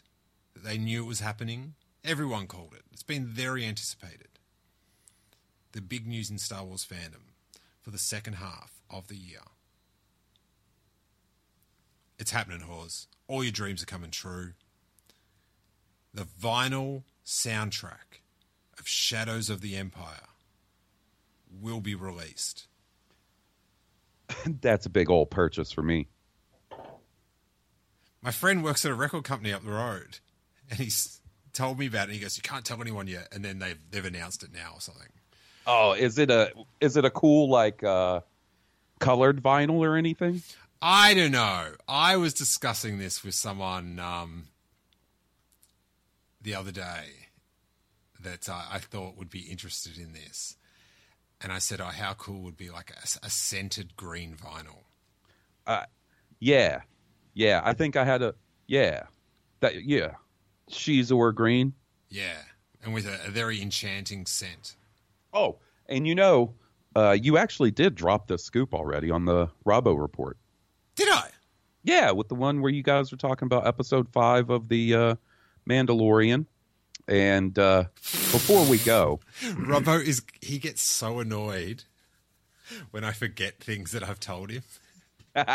that they knew it was happening. Everyone called it. It's been very anticipated. The big news in Star Wars fandom for the second half of the year. It's happening, Hawes. All your dreams are coming true. The vinyl soundtrack of Shadows of the Empire will be released. That's a big old purchase for me. My friend works at a record company up the road, and he's told me about it. And he goes, "You can't tell anyone yet." And then they've they've announced it now or something. Oh, is it a is it a cool like uh colored vinyl or anything? I don't know. I was discussing this with someone um, the other day that I thought would be interested in this, and I said, "Oh, how cool would be like a, a scented green vinyl?" Yeah. Yeah, I think I had a yeah. That yeah. She's or green. Yeah, and with a, a very enchanting scent. Oh, and you know, uh you actually did drop the scoop already on the Robbo report. Did I? Yeah, with the one where you guys were talking about episode 5 of the uh Mandalorian. And uh before we go, Robbo is he gets so annoyed when I forget things that I've told him.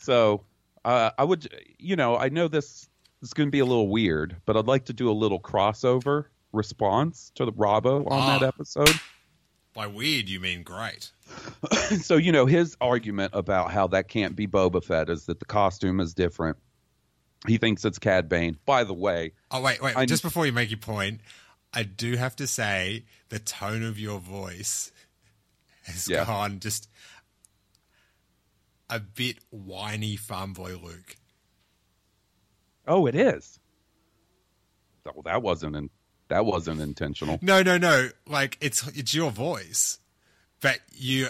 So uh, I would, you know, I know this, is going to be a little weird, but I'd like to do a little crossover response to the Robbo on Ah. that episode. By weird, you mean great. so you know his argument about how that can't be Boba Fett is that the costume is different. He thinks it's Cad Bane. By the way, Oh wait, wait. I- just before you make your point, I do have to say the tone of your voice has Yeah. gone just a bit whiny farm boy Luke. oh, it is. Oh, that wasn't in, that wasn't intentional. No, no, no. Like it's it's your voice, but you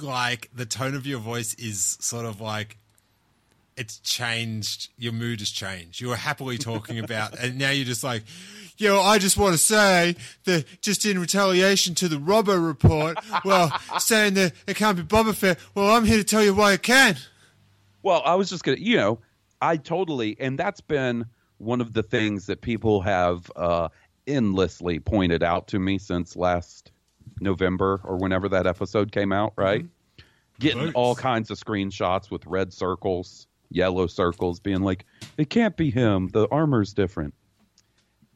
like the tone of your voice is sort of like it's changed. Your mood has changed. You were happily talking about, and now you're just like, yo, I just want to say that just in retaliation to the Robbo report, well, saying that it can't be Boba Fett. Well, I'm here to tell you why it can. Well, I was just gonna, you know, I totally, and that's been one of the things that people have uh, endlessly pointed out to me since last November or whenever that episode came out. Right, getting Right. all kinds of screenshots with red circles, yellow circles, being like, "It can't be him. The armor's different."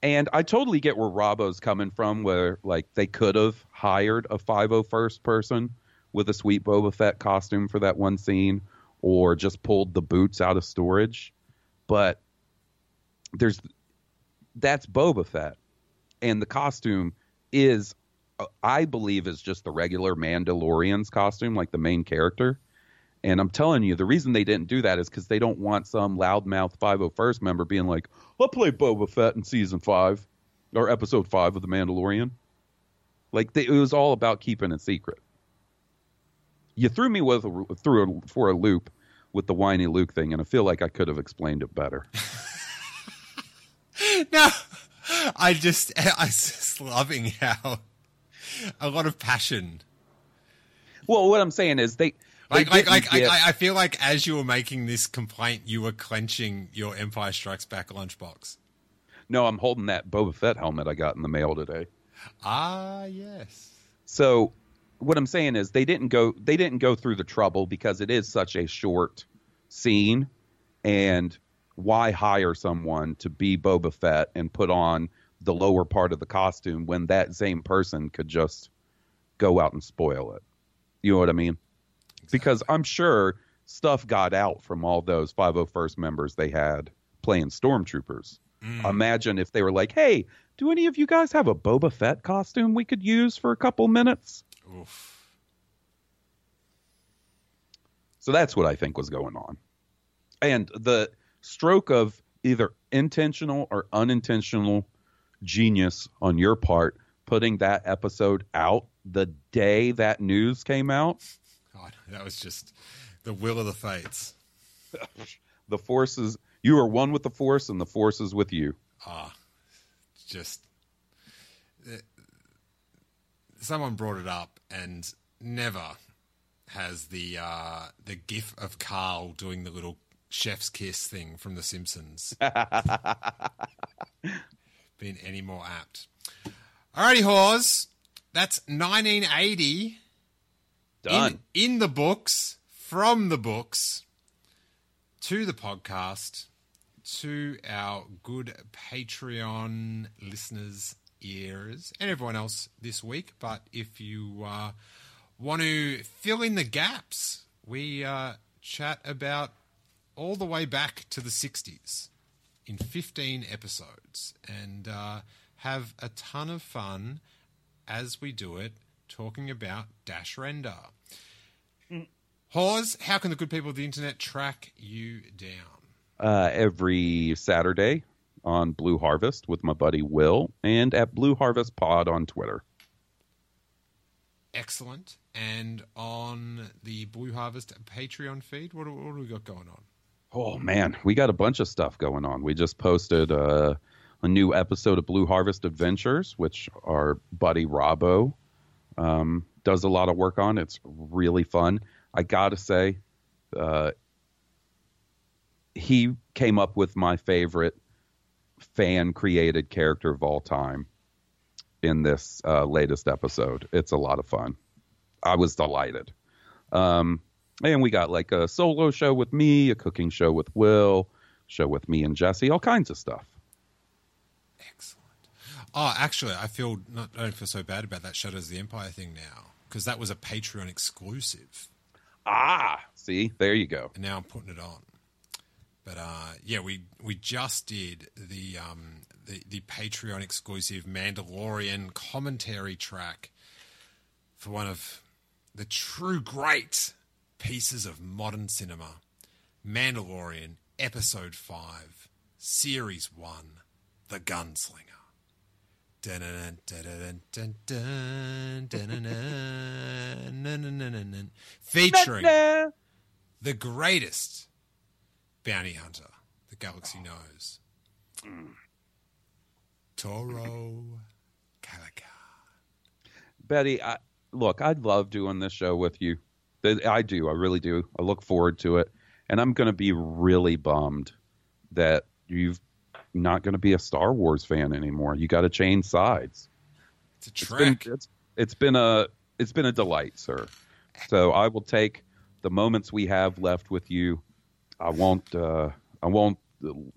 And I totally get where Robbo's coming from, where like they could have hired a 501st person with a sweet Boba Fett costume for that one scene, or just pulled the boots out of storage. But there's that's Boba Fett, and the costume is, uh, I believe, is just the regular Mandalorian's costume, like the main character. And I'm telling you, the reason they didn't do that is because they don't want some loudmouth 501st member being like, "I'll play Boba Fett in season five or episode five of the Mandalorian." Like they, it was all about keeping it secret. You threw me with a, through a, for a loop with the whiny Luke thing, and I feel like I could have explained it better. no, I just I was just loving how a lot of passion. Well, what I'm saying is they. Like, like, like get- I, I feel like as you were making this complaint, you were clenching your Empire Strikes Back lunchbox. no, I'm holding that Boba Fett helmet I got in the mail today. Ah, yes. So what I'm saying is they didn't go they didn't go through the trouble because it is such a short scene and why hire someone to be Boba Fett and put on the lower part of the costume when that same person could just go out and spoil it. You know what I mean? Because I'm sure stuff got out from all those 501st members they had playing stormtroopers. Mm. Imagine if they were like, "Hey, do any of you guys have a Boba Fett costume we could use for a couple minutes?" Oof. So that's what I think was going on. And the stroke of either intentional or unintentional genius on your part putting that episode out the day that news came out, God, that was just the will of the fates. the forces you are one with the force and the force is with you. Ah, just uh, someone brought it up, and never has the uh, the gif of Carl doing the little chef's kiss thing from The Simpsons been any more apt. Alrighty, Hawes. That's 1980 Done. in, in the books, from the books to the podcast, to our good Patreon listeners' ears, and everyone else this week. But if you uh, want to fill in the gaps, we uh, chat about all the way back to the 60s in 15 episodes and uh, have a ton of fun as we do it talking about Dash Rendar. Hawes, how can the good people of the internet track you down? Uh, every Saturday on Blue Harvest with my buddy Will and at Blue Harvest Pod on Twitter. Excellent. And on the Blue Harvest Patreon feed, what, do- what do we got going on? Oh man, we got a bunch of stuff going on. We just posted uh, a new episode of Blue Harvest Adventures, which our buddy Robbo um, does a lot of work on. It's really fun. I gotta say, uh, he came up with my favorite fan created character of all time in this uh, latest episode. It's a lot of fun. I was delighted. Um, and we got like a solo show with me, a cooking show with Will, show with me and Jesse, all kinds of stuff. Excellent. Oh, actually, I feel not I don't feel so bad about that Shadows of the Empire thing now because that was a Patreon exclusive, Ah, see, there you go. and now I'm putting it on. But uh, yeah, we we just did the um, the the Patreon exclusive Mandalorian commentary track for one of the true great pieces of modern cinema, Mandalorian Episode Five, Series One, The Gunslinger. Featuring the greatest bounty hunter the galaxy knows. Toro Calican. Betty, I, look, I'd love doing this show with you. I do. I really do. I look forward to it. And I'm going to be really bummed that you've not going to be a Star Wars fan anymore. You got to change sides. It's a It's been, it's, it's been a it's been a delight, sir. So I will take the moments we have left with you. I won't uh, I won't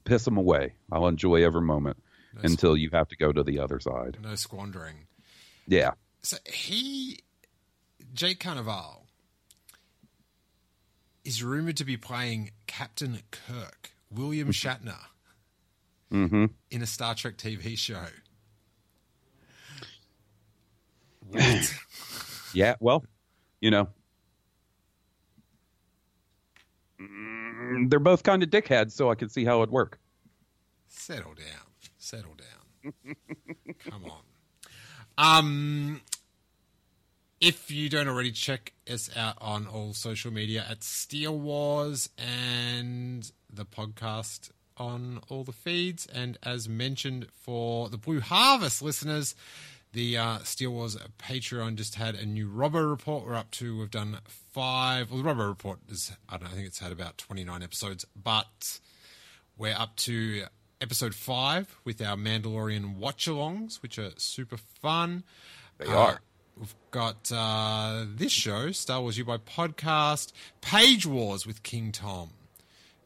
piss them away. I'll enjoy every moment Nice. until you have to go to the other side. no squandering. Yeah. So he, Jake Carnival, is rumored to be playing Captain Kirk, William Shatner, Mm-hmm. in a Star Trek TV show. Yeah, well, you know, mm, they're both kind of dickheads, so I can see how it'd work. Settle down. Settle down. Come on. Um, If you don't already, check us out on all social media at Steele Wars and the podcast on all the feeds. And as mentioned for the Blue Harvest listeners, the uh, Steele Wars Patreon just had a new Robbo report. We're up to, we've done five. Well, the Robbo report is, I don't know, I think it's had about 29 episodes, but we're up to episode five with our Mandalorian watch alongs, which are super fun. They are. We've got uh, this show, Star Wars You by Podcast, Page Wars with King Tom,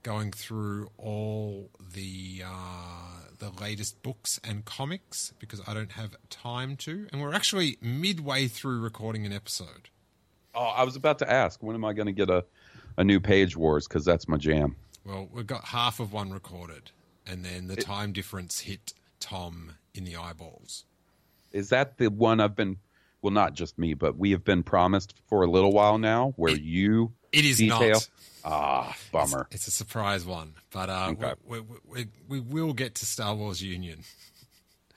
going through all the uh, the latest books and comics because I don't have time to, and we're actually midway through recording an episode. Oh, I was about to ask, when am I going to get a, a new Page Wars? Because that's my jam. Well, we've got half of one recorded, and then the time difference hit Tom in the eyeballs. Is that the one I've been? Well, not just me, but we have been promised for a little while now, where It- you It is detail. not. Ah, bummer. It's a surprise one, but uh, Okay. we, we, we, we will get to Star Wars Union.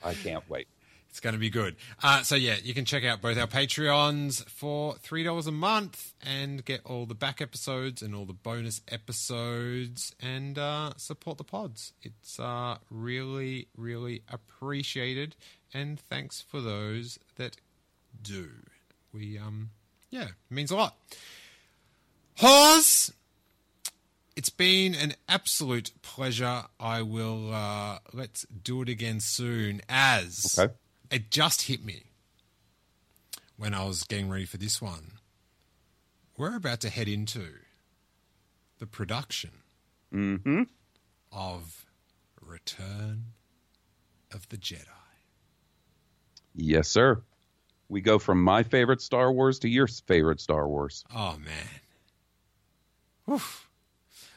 I can't wait. It's going to be good. Uh, so yeah, you can check out both our Patreons for three dollars a month and get all the back episodes and all the bonus episodes and uh, support the pods. It's uh, really, really appreciated, and thanks for those that do. We um, yeah, it means a lot. Hawes, it's been an absolute pleasure. I will uh, let's do it again soon. As Okay. it just hit me when I was getting ready for this one. We're about to head into the production of Return of the Jedi. Yes, sir. We go from my favorite Star Wars to your favorite Star Wars. Oh man. Oof.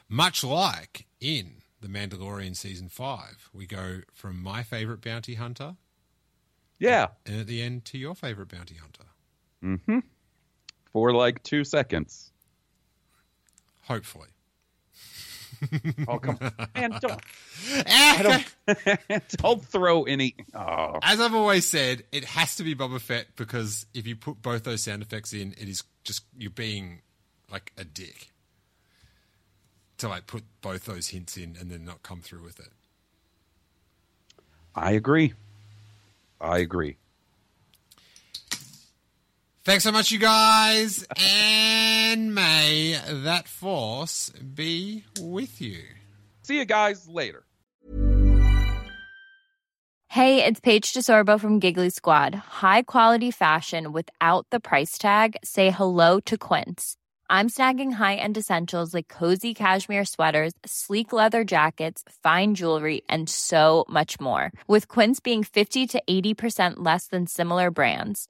Much like in The Mandalorian season 5, we go from my favorite bounty hunter Yeah, and at the end to your favorite bounty hunter. Mm-hmm. for like two seconds. Hopefully. Oh come on, man! Don't, I don't throw any. Oh, As I've always said, it has to be Boba Fett because if you put both those sound effects in, it is just you're being like a dick to like put both those hints in and then not come through with it. I agree. I agree. Thanks so much, you guys, and may that force be with you. See you guys later. Hey, it's Paige DeSorbo from Giggly Squad. High quality fashion without the price tag. Say hello to Quince. I'm snagging high-end essentials like cozy cashmere sweaters, sleek leather jackets, fine jewelry, and so much more. With Quince being 50 to 80% less than similar brands.